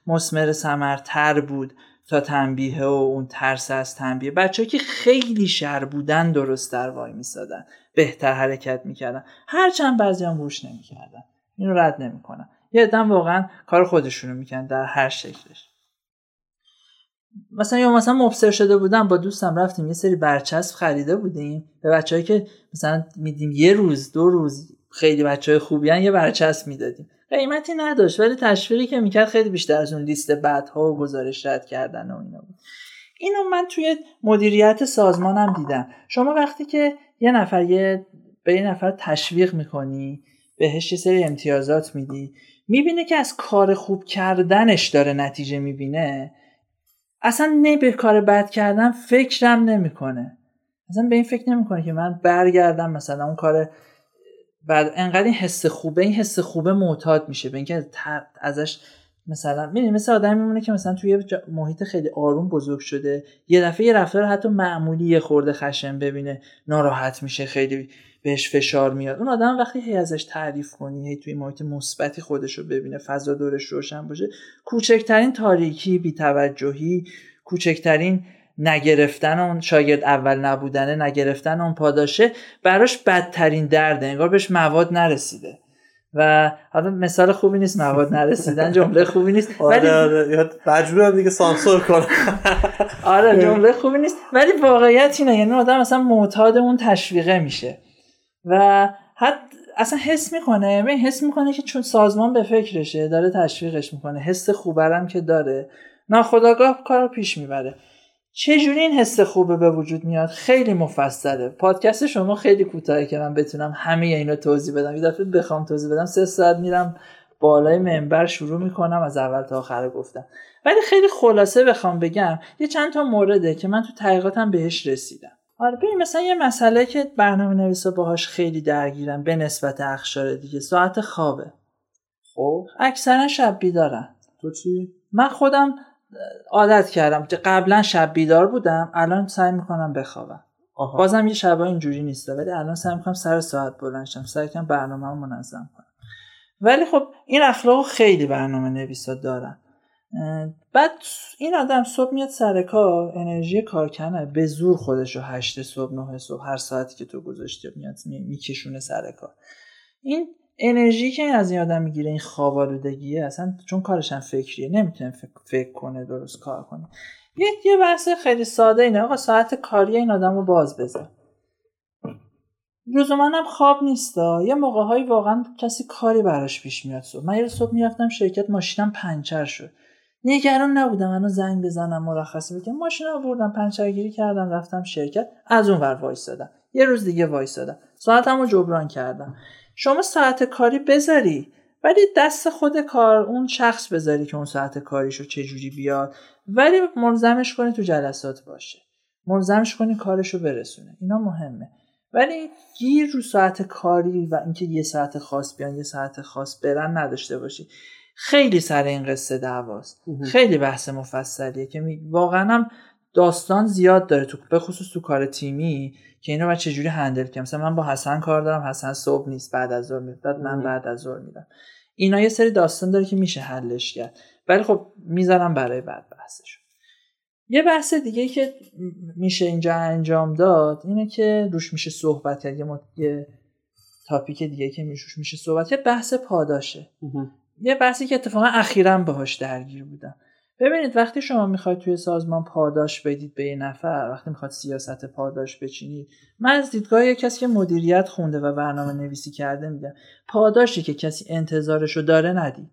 مسمر سمرتر بود تا تنبیه و اون ترس از تنبیه. بچه که خیلی شر بودن درست در وای میسادن. بهتر حرکت می‌کردن. هرچند بعضی هم روش نمی‌کردن. اینو رد نمی‌کنن یه ادم واقعا کار خودشونو می‌کنن در هر شکلش. مثلا یا مثلا مبصر شده بودم با دوستم رفتیم یه سری برچسب خریده بودیم. به بچههایی که مثلا میدیم یه روز دو روز خیلی بچه های خوبی یه برچسب می‌دادیم. قیمتی نداشت ولی تشویقی که می‌کرد خیلی بیشتر از اون لیست بعدها و گزارش رد کردن و اینا بود. اینو من توی مدیریت سازمانم دیدم. شما وقتی که یه نفر یه به یه نفر تشویق می‌کنی بهش یه سری امتیازات میدی می‌بینه که از کار خوب کردنش داره نتیجه می‌بینه. اصلا نه به کار بد کردن فکرم نمی‌کنه. اصلا به این فکر نمی‌کنه که من برگردم مثلا اون کار بعد انقدر این حس خوبه این حس خوبه معتاد میشه. به اینکه ازش مثلا می‌دونی مثل آدم میمونه که مثلا توی محیط خیلی آروم بزرگ شده یه دفعه یه رفتار حتی معمولی یه خورده خشم ببینه ناراحت میشه خیلی بهش فشار میاد. اون آدم وقتی هی ازش تعریف کنی هی توی محیط مثبتی خودش رو ببینه فضا دورش روشن باشه کوچکترین تاریکی بیتوجهی کوچکترین نگرفتن اون شاگرد اول نبودنه نگرفتن اون پاداشه براش بدترین درده انگار بهش مواد نرسیده. و حالا مثال خوبی نیست مواد نرسیدن جمله خوبی نیست آره، ولی آره مجبورم دیگه سانسور کنم. آره جمله خوبی نیست ولی واقعیت اینه یعنی آدم مثلا معتاد اون تشویقه میشه. و حد اصلا حس می‌کنه. می حس می‌کنه که چون سازمان به فکرشه داره تشویقش می‌کنه. حس خوبرم که داره. ناخداگاه کار پیش می‌بره. چجوری این حس خوبه به وجود میاد؟ خیلی مفصله. پادکست شما خیلی کوتاهه که من بتونم همه اینو توضیح بدم. یه دفعه بخوام توضیح بدم سه ساعت میرم بالای منبر شروع می‌کنم از اول تا آخر گفتم. ولی خیلی خلاصه بخوام بگم یه چند تا مورده که من تو تحقیقاتم بهش رسیدم. آره ببین مثلا یه مسئله که برنامه نویسا باهاش خیلی درگیرن به نسبت اخشار دیگه ساعت خوابه. خب. اکثرا شب بیدارن. تو چی؟ من خودم عادت کردم. قبلا شب بیدار بودم الان سعی می‌کنم بخوابم. آها. بازم یه شبا اینجوری نیسته ولی الان سعی می‌کنم سر ساعت بلنشم سعی کنم برنامه منظم کنم. ولی خب این اخلاق خیلی برنامه نویسا دارن. بعد این آدم صبح میاد سر کار انرژی کارکنه به زور خودش رو هشت صبح نه صبح هر ساعتی که تو گذاشته میاد میکشونه سر کار. این انرژی که این از این آدم می‌گیره این خوابالودگیه اصلا چون کارش هم فکریه نمی‌تونه فکر, کنه درست کار کنه. یه یه بحث خیلی ساده اینه. آقا ساعت کاری این آدم رو باز بذار. لزوما هم خواب نیستا یه موقع هایی واقعا کسی کاری براش پیش میاد صبح. من یه صبح می‌رفتم شرکت ماشینم پنچر شد. نگران نبودم منو زنگ بزنم مرخصی بگم. ماشین آوردم پنچرگیری کردم رفتم شرکت. از اون ور وایسادم. یه روز دیگه وایسادم. ساعتمو جبران کردم. شما ساعت کاری بذاری ولی دست خود کار اون شخص بذاری که اون ساعت کاریشو چجوری بیاد. ولی ملزمش کنی تو جلسات باشه. ملزمش کنی کارشو برسونه. اینا مهمه. ولی گیر رو ساعت کاری و اینکه یه ساعت خاص بیان یه ساعت خاص برن نداشته باشی. خیلی سر این قصه دعواست. خیلی بحث مفصلیه که واقعا هم داستان زیاد داره تو به خصوص تو کار تیمی که اینو من چجوری هندل کنم مثلا من با حسن کار دارم حسن صبح نیست بعد از ظهر میاد من بعد از ظهر میرم. اینا یه سری داستان داره که میشه حلش کرد. ولی خب می‌ذارم برای بعد بحثش یه بحث دیگه که میشه اینجا انجام داد اینه که روش میشه صحبت کرد. یه, یه تاپیک دیگه که میشه میشه صحبت کرد. بحث پاداشه. یه بحثی که اتفاقا اخیرا باهاش درگیر بودم. ببینید وقتی شما می‌خواید توی سازمان پاداش بدید به یه نفر وقتی می‌خواد سیاست پاداش بچینید من از دیدگاه یه کسی که مدیریت خونده و برنامه نویسی کرده میگم پاداشی که کسی انتظارشو داره ندید.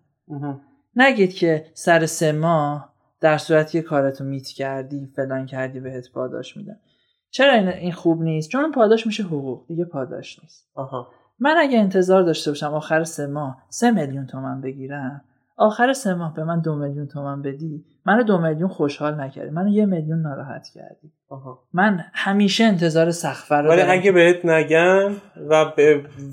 نگید که سر سه ماه در صورتی که کارتو میت کردی فلان کردی بهت پاداش میدن. چرا این خوب نیست؟ چون پاداش میشه حقوق دیگه پاداش نیست. آها. من اگه انتظار داشته باشم آخر سه ماه سه میلیون تومن بگیرم آخر سه ماه به من دو میلیون تومن بدی منو دو میلیون خوشحال نکردی منو یه میلیون ناراحت کردی. من همیشه انتظار سخفر رو ولی اگه بهت نگن و,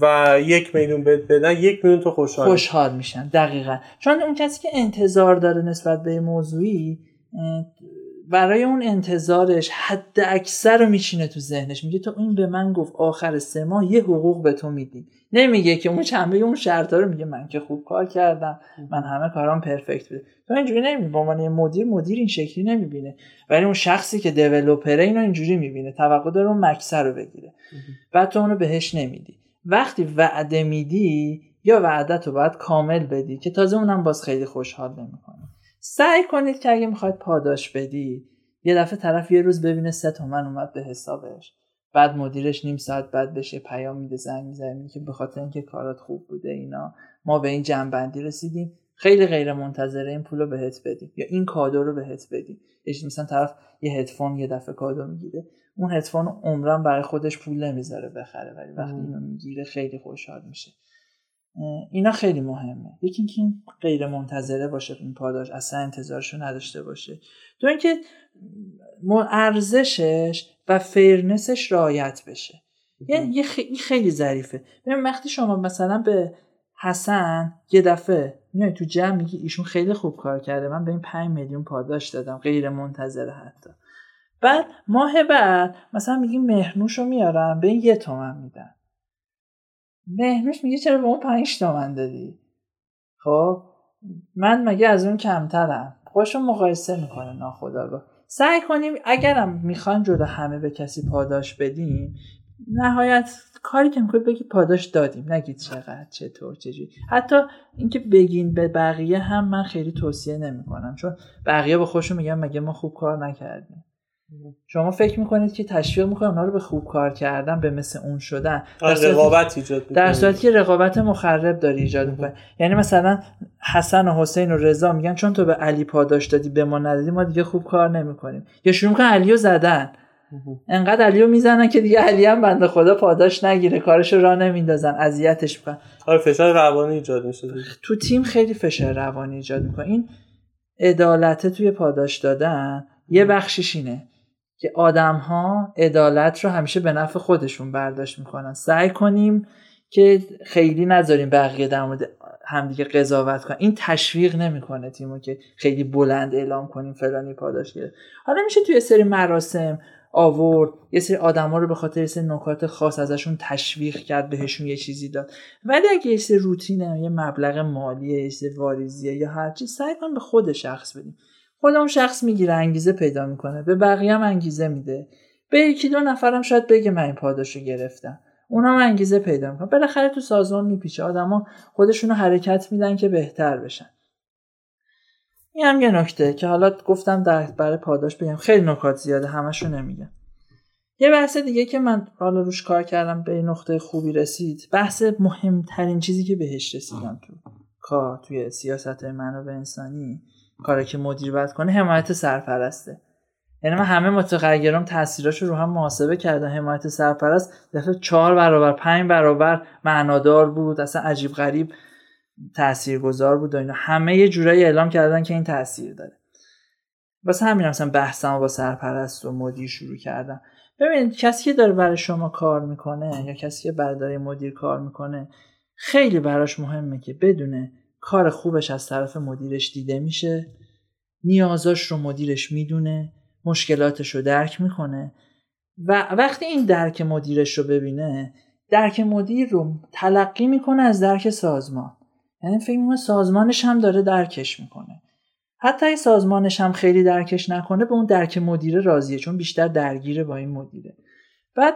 و یک میلیون بهت بدن یک میلیون تو خوشحال خوشحال میشن دقیقا. چون اون کسی که انتظار داره نسبت به موضوعی برای اون انتظارش حد اکثر رو میچینه تو ذهنش. میگه تو این به من گفت آخر سه ماه یه حقوق به تو میدی نمیگه که اون چنبه اون شرط رو میگه من که خوب کار کردم من همه کارام پرفکت بوده. تو اینجوری نمی‌بینی با عنوان مدیر مدیر این شکلی نمی‌بینه. ولی اون شخصی که دیولپره اینو اینجوری می‌بینه توقع داره اون مکسر رو بگیره. بعد تو اونو بهش نمیدی. وقتی وعده میدی یا وعدت رو باید کامل بدی که تازه اونم باز خیلی خوشحال نمی‌کنه. سعی کنید که اگه می‌خواید پاداش بدی یه دفعه طرف یه روز ببینه سه تومن اومد به حسابش. بعد مدیرش نیم ساعت بعد بشه پیام میده زنگ می‌زنه که به خاطر اینکه کارات خوب بوده اینا ما به این جنبندی رسیدیم. خیلی غیر منتظره این پول رو بهت بدیم یا این کادو رو بهت بدیم. مثلا طرف یه هدفون یه دفعه کادو می‌گیره. اون هدفون عمرم برای خودش پول نمی‌ذاره بخره ولی وقتی اینو می‌گیره خیلی خوشحال میشه. اینا خیلی مهمه. یکی اینکه این غیر منتظره باشه این پاداش اصلا انتظارشو نداشته باشه. دو اینکه ارزشش و فرنسش رایت بشه. یعنی یه خیلی ظریفه. ببین وقتی شما مثلا به حسن یه دفعه میای تو جمع میگی ایشون خیلی خوب کار کرده من به این 5 میلیون پاداش دادم غیر منتظره حتی. بعد ماه بعد مثلا میگی مهرنوش رو میارم به این یه تومن میدن. مهنوش میگه چرا به اون پنج تومن دادی؟ خب من مگه از اون کمترم؟ خوشو مقایسه می‌کنه ناخداگاه سعی کنیم اگرم می‌خوان جدا همه به کسی پاداش بدیم نهایت کاری که می‌کنید بگید پاداش دادیم. نگید چقدر چطور چجوری. حتی اینکه بگین به بقیه هم من خیلی توصیه نمی‌کنم چون بقیه به خوشو میگن مگه ما خوب کار نکردیم. شما فکر می‌کنید که تشویق می‌کنه اونا رو به خوب کار کردن به مثل اون شدن؟ در رقابت ایجاد در صورتی که رقابت مخرب داری ایجاد می‌کنه یعنی مثلا حسن و حسین و رضا میگن چون تو به علی پاداش دادی به ما ندادی ما دیگه خوب کار نمی‌کنیم. یا شروع می‌کنن علیو زدن. انقدر علیو می‌زنن که دیگه علی هم بنده خدا پاداش نگیره کارش را نمیندازن اذیتش می‌کنن. آره فشار روانی ایجاد میشه. تو تیم خیلی فشار روانی ایجاد می‌کنه. این عدالت توی پاداش دادن یه بخشش اینه. که آدم ها عدالت رو همیشه به نفع خودشون برداشت می‌کنن. سعی کنیم که خیلی نذاریم بقیه در مورد همدیگه قضاوت کنن. این تشویق نمی‌کنه تیمو که خیلی بلند اعلام کنیم فلانی پاداش گرفت. حالا میشه توی سری مراسم آورد یه سری آدما رو به خاطر سری نکات خاص ازشون تشویق کرد بهشون یه چیزی داد. ولی اگه یه سری روتینه یه مبلغ مالیه یه سری واریزیه یا هر چی سعی کن به خود شخص بدیم. خود اون شخص می‌گیره انگیزه پیدا می‌کنه به بقیه هم انگیزه میده. به یکی دو نفرم شاید بگه من این پاداشو گرفتم. اونا هم انگیزه پیدا می‌کنن. بالاخره تو سازمان میپیچه. آدما خودشونو حرکت میدن که بهتر بشن. این هم یه نکته که حالا گفتم در برای پاداش بگم. خیلی نکات زیاده همشو نمیگم. یه بحث دیگه که من حالا روش کار کردم به نقطه خوبی رسید. بحث مهمترین چیزی که بهش رسیدم تو کار توی سیاست منابع انسانی. کاری که مدیر باید کنه حمایت سرپرسته. یعنی من همه متغیرام تاثیراشو رو هم محاسبه کردم. حمایت سرپرست دفعه چهار برابر پنج برابر معنادار بود اصلا عجیب غریب تاثیرگذار بود و اینا. همه یه جورایی اعلام کردن که این تاثیر داره. واسه همین مثلا بحثمو با سرپرست و مدیر شروع کردم. ببینید کسی که داره برای شما کار می‌کنه یا کسی که برای مدیر کار می‌کنه خیلی براش مهمه که بدونه کار خوبش از طرف مدیرش دیده میشه. نیازاش رو مدیرش می‌دونه مشکلاتش رو درک می‌کنه و وقتی این درک مدیرش رو ببینه درک مدیر رو تلقی می‌کنه از درک سازمان. یعنی فکر می‌کنه سازمانش هم داره درکش می‌کنه. حتی اگه سازمانش هم خیلی درکش نکنه به اون درک مدیره راضیه چون بیشتر درگیره با این مدیره. بعد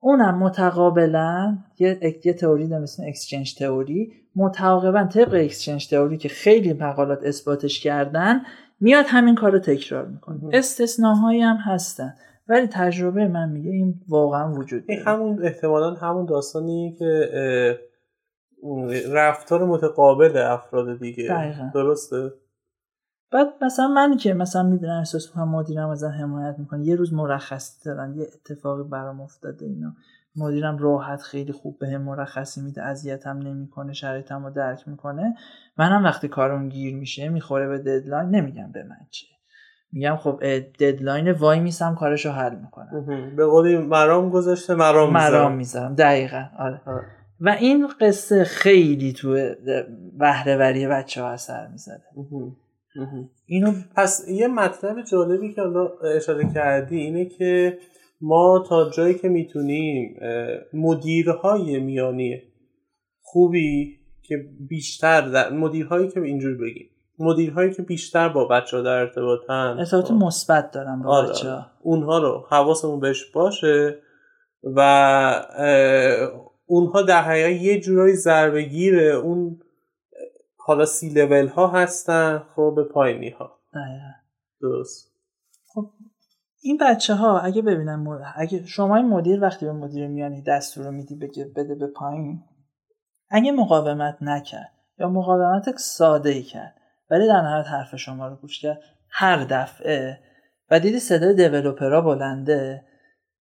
اونم متقابلا یه, یه تئوری داره مثل اکسچنج تئوری. متقابلا طبق اکسچنج تئوری که خیلی مقالات اثباتش کردن میاد همین کار رو تکرار می‌کنه. استثناهایی هم هستن. ولی تجربه من میگه این واقعا وجود داره. همون احتمالا همون داستانی که رفتار متقابل افراد دیگه. دقیقا. درسته؟ بعد مثلا من که مثلا می‌بینم احساس می‌کنم مدیرم ازم حمایت می‌کنه یه روز مرخصی دارم یه اتفاقی برام افتاده اینا. مدیرم راحت خیلی خوب به هم مرخصی میده اذیتم نمی‌کنه شرایطم رو درک می‌کنه. منم وقتی کارم گیر میشه می‌خوره به ددلاین نمیگم به من چه. میگم خب ددلاین وای میسم کارشو حل می‌کنم. به قولی مرام گذاشته مرام مرام می‌ذارم دقیقا آره. آره. و این قصه خیلی تو بهرهوری بچه ها اثر می‌زده اینو پس یه مطلب جالبی که الان اشاره کردی اینه که ما تا جایی که می‌تونیم مدیرهای میانی خوبی که بیشتر در مدیرهایی که اینجور بگیم مدیرهایی که بیشتر با بچه ها در ارتباطن ارتباط خب. مثبت دارن با آره. بچه ها اونها رو حواسمون بهش باشه و اونها در حقیقت یه جورایی ضربه اون حالا سی لول ها هستن خب به پایینی ها. درست. خب این بچه ها اگه ببینن اگه شما مدیر وقتی به مدیر میانی دستور رو میدی بگه بده به پایین اگه مقاومت نکرد یا مقاومت ساده ای کرد ولی در نهایت حرف شما رو گوش کرد هر دفعه و دیدی صدای دیولوپرا بلنده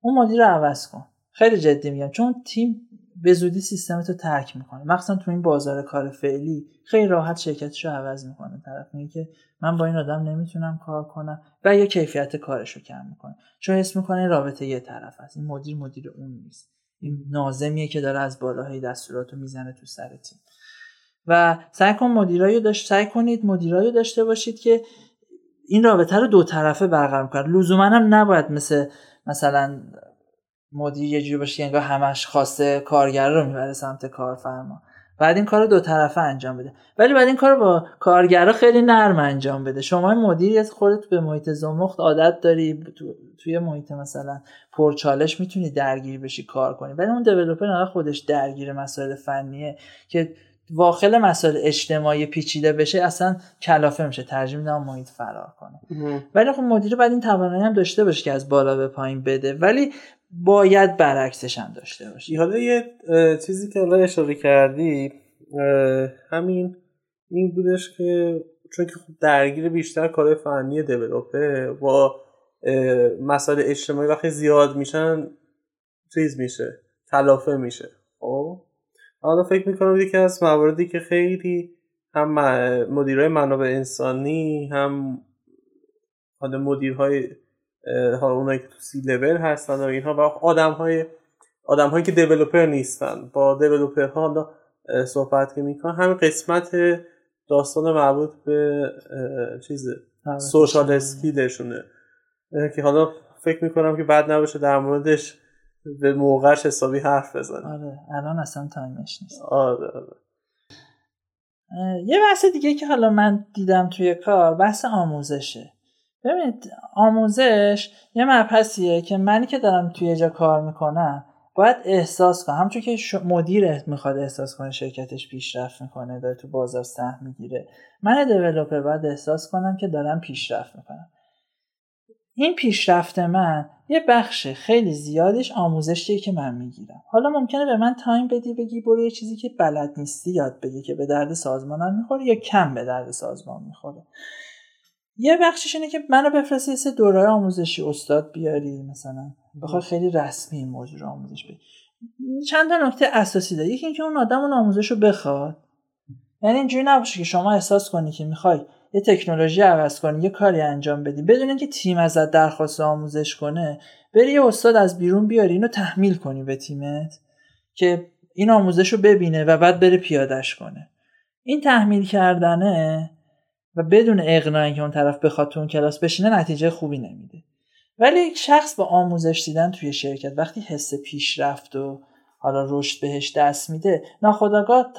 اون مدیر رو عوض کن. خیلی جدی میگم چون تیم به زودی سیستم رو ترک می‌کنه. مخصوصا تو این بازار کار فعلی خیلی راحت شرکتش رو عوض می‌کنه. طرف میگه که من با این آدم نمی‌تونم کار کنم و یا کیفیت کارش رو کم می‌کنه. چون حس می‌کنه رابطه یه طرف است. این مدیر مدیر اون نیست. این نازمیه که داره از بالاهای دستورات رو می‌زنه تو سر تیم. و سعی کن مدیرایی داشت سعی کنید مدیرایی داشته باشید که این رابطه رو دو طرفه برقرار کنه. لزوما هم نباید مثل مثلا مدیر یه جوری باشه انگار همش خواسته کارگر رو می‌بره سمت کارفرما. بعد این کار دو طرفه انجام بده. ولی بعد این کار با کارگرا خیلی نرم انجام بده. شما مدیریت خودت به محیط زمخت عادت داری. تو، توی محیط مثلا پرچالش می‌تونی درگیر بشی کار کنی. ولی اون دیولپر خودش درگیر مسائل فنیه که واخل مسائل اجتماعی پیچیده بشه اصلا کلافه میشه. ترجیح میدم محیط فرار کنه. ولی خب مدیر بعد این توانایی هم داشته باشه که از بالا به پایین بده. ولی باید برعکسش هم داشته باشه. حالا یه چیزی که الان اشاره کردی همین این بودش که چون که خب درگیر بیشتر کار فنی دیولوپه با مسائل اجتماعی وقتی زیاد میشن چیز میشه تلافه میشه. حالا فکر می‌کنم یکی از مواردی که خیلی هم مدیرای منابع انسانی هم حالا مدیرهای حالا اونایی که تو سی لول هستن و اینها و آدم های آدم هایی که دیولوپر نیستن. با دیولوپر ها حالا صحبت که می‌کنن همین قسمت داستان مربوط به چیز social skill شونه. که حالا فکر می‌کنم که بد نباشه در موردش به موقعش حسابی حرف بزنیم آره الان اصلا time ش نیست. آره آره. یه بحث دیگه که حالا من دیدم توی کار بحث آموزشه. ببینید آموزش یه مبحثیه که منی که دارم توی جا کار می‌کنم باید احساس کنه همچون که مدیر می‌خواد احساس کنه شرکتش پیشرفت می‌کنه داره تو بازار سهم می‌گیره. من دیولوپر باید احساس کنم که دارم پیشرفت می‌کنم. این پیشرفت من یه بخش خیلی زیادش آموزشیه که من می‌گیرم. حالا ممکنه به من تایم بدی بگی برو یه چیزی که بلد نیستی یاد بگی که به درد سازمانم می‌خوره یا کم به درد سازمان می‌خوره. یه بخشش اینه که منو بفرستی سه دوره آموزشی استاد بیاری مثلا بخوای خیلی رسمی این موضوع رو آموزش بدی. چند تا نکته اساسی داره. یکی اینکه اون آدم اون آموزش رو بخواد. یعنی اینجوری نباشه که شما احساس کنی که می‌خوای یه تکنولوژی عوض کنی یه کاری انجام بدی. بدون اینکه تیم ازت درخواست آموزش کنه بری یه استاد از بیرون بیاری اینو تحمیل کنی به تیمت که این آموزش رو ببینه و بعد بره پیادش کنه. این تحمیل کردنه و بدون اقناع که اون طرف بخواد تو اون کلاس بشینه نتیجه خوبی نمیده. ولی یک شخص با آموزش دیدن توی شرکت وقتی حس پیشرفت و حالا رشد بهش دست میده ناخداگاه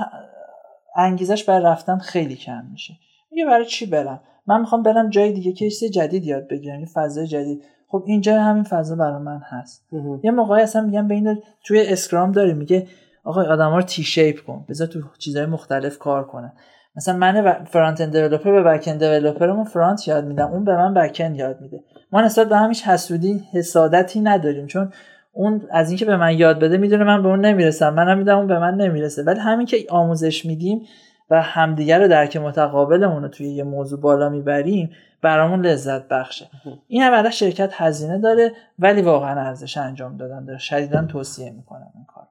انگیزش بر رفتن خیلی کم میشه. میگه برای چی برم؟ من می‌خوام برم جای دیگه که جدید یاد بگیرم یه فضای جدید. خب اینجا همین فضا برای من هست. یه موقعی اصلا میگم بین توی Scrum داری میگه آقای آدم رو T-shape کن بذار تو چیزهای مختلف کار کنه مثلا من front-end developer به back-end developer مون front یاد میدم اون به من back-end یاد میده. ما نسبت به هم هیچ حسودی حسادتی نداریم چون اون از اینکه به من یاد بده می‌دونه من به اون نمی‌رسم منم میدم اون به من نمی‌رسه. ولی همین که آموزش میدیم و همدیگر رو درک متقابلمون رو توی یه موضوع بالا می‌بریم برامون لذت بخشه. این اولا شرکت هزینه داره ولی واقعا ارزش انجام دادن داره. شدیدا توصیه می‌کنم این کار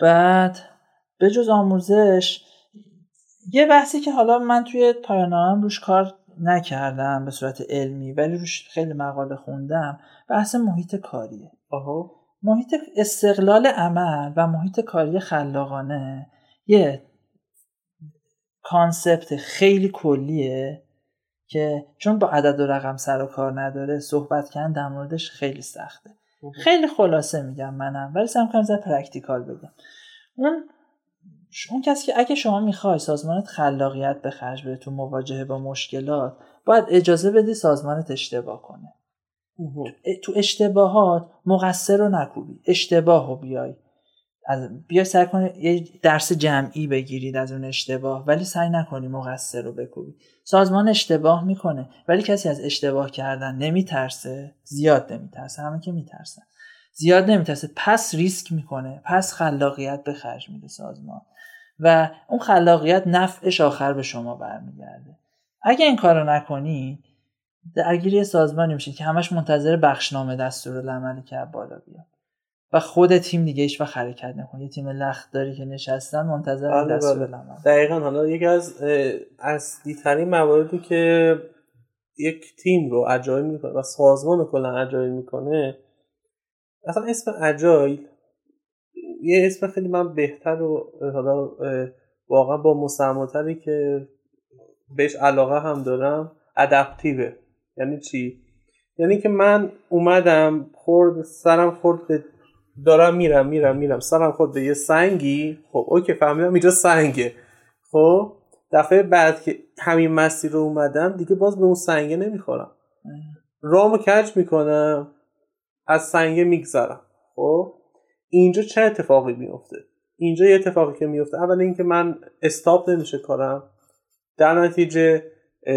بعد به جز آموزش یه بحثی که حالا من توی پایانامم روش کار نکردم به صورت علمی ولی روش خیلی مقاله خوندم بحث محیط کاریه. آها. محیط استقلال عمل و محیط کاری خلاقانه یه concept خیلی کلیه که چون با عدد و رقم سر و کار نداره صحبت کردن در موردش خیلی سخته. خیلی خلاصه میگم منم ولی سعی کنم زیاد practical بگم. اون اون کسی که اگه شما می‌خوای سازمانت خلاقیت به خرج بده تو مواجهه با مشکلات باید اجازه بدی سازمانت اشتباه کنه. تو اشتباهات مقصر رو نکوبی. اشتباه رو بیای. از بیا سعی کنی یه درس جمعی بگیرید از اون اشتباه ولی سعی نکنی مقصر رو بکوبی سازمان اشتباه می‌کنه ولی کسی از اشتباه کردن نمیترسه زیاد نمیترسه همه که میترسن. زیاد نمیترسه پس ریسک می‌کنه پس خلاقیت به خرج میده سازمان. و اون خلاقیت نفعش آخر به شما برمیگرده. اگه این کارو نکنی درگیری سازمانی میشید که همش منتظر بخشنامه دستور العملی که بالا بیاد. و خود تیم دیگه هیچ وقت حرکت نکنه یه تیم لخت داری که نشستن منتظر بله دستور بله. العمل دقیقا. حالا یکی از اصلی ترین مواردی که یک تیم رو اجایل می‌کنه و سازمان کلا اجایل می‌کنه اصلا اسم اجایل یه اسم خیلی من بهتر و حالا واقعا با مسماتری که بهش علاقه هم دارم ادپتیوه یعنی چی؟ یعنی که من اومدم خورد سرم خورد به دارم میرم میرم میرم. سرم خورد به یه سنگی. خب اوکی فهمیدم اینجا سنگه. خب دفعه بعد که همین مسیر رو اومدم دیگه باز به اون سنگه نمی‌خورم. رامو کج می‌کنم از سنگه میگذرم. خب اینجا چه اتفاقی میفته؟ اینجا یه اتفاقی که میفته اول اینکه من استاپ نمیشه کارم. در نتیجه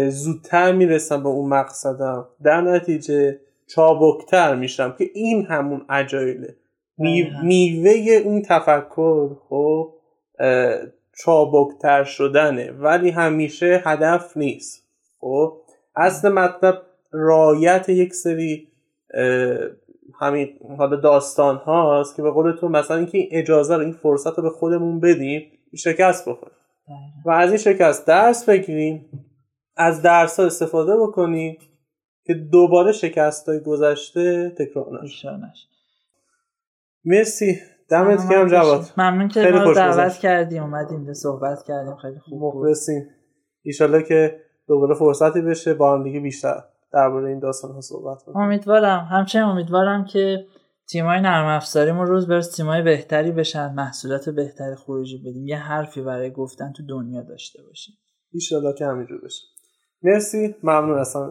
زودتر می‌رسم به اون مقصدم. در نتیجه چابکتر میشم که این همون اجایله میوه اون تفکر خب چابکتر شدنه. ولی همیشه هدف نیست. خب اصل مطلب رایت یک سری همین حالا داستان هاست که به قول تو مثلا اینکه این اجازه رو این فرصت رو به خودمون بدیم شکست بخوریم. و از این شکست درس بگیریم از درس ها استفاده بکنیم که دوباره شکست های گذشته تکرار نشه. مرسی. دمت گرم جواد. ممنون که ما دعوت کردیم اومدیم به صحبت کردیم. خیلی خوب مخلصیم. ایشالله که دوباره فرصتی بشه با هم دیگه بیشتر درباره این داستان ها صحبت کنیم. امیدوارم. همچنین امیدوارم که تیمای نرم افزاریمون روز برس تیمای بهتری بشن محصولات بهتری خروجی بدیم. یه حرفی برای گفتن تو دنیا داشته باشیم. ایشالله که همینجور بشه. مرسی. ممنون اصلا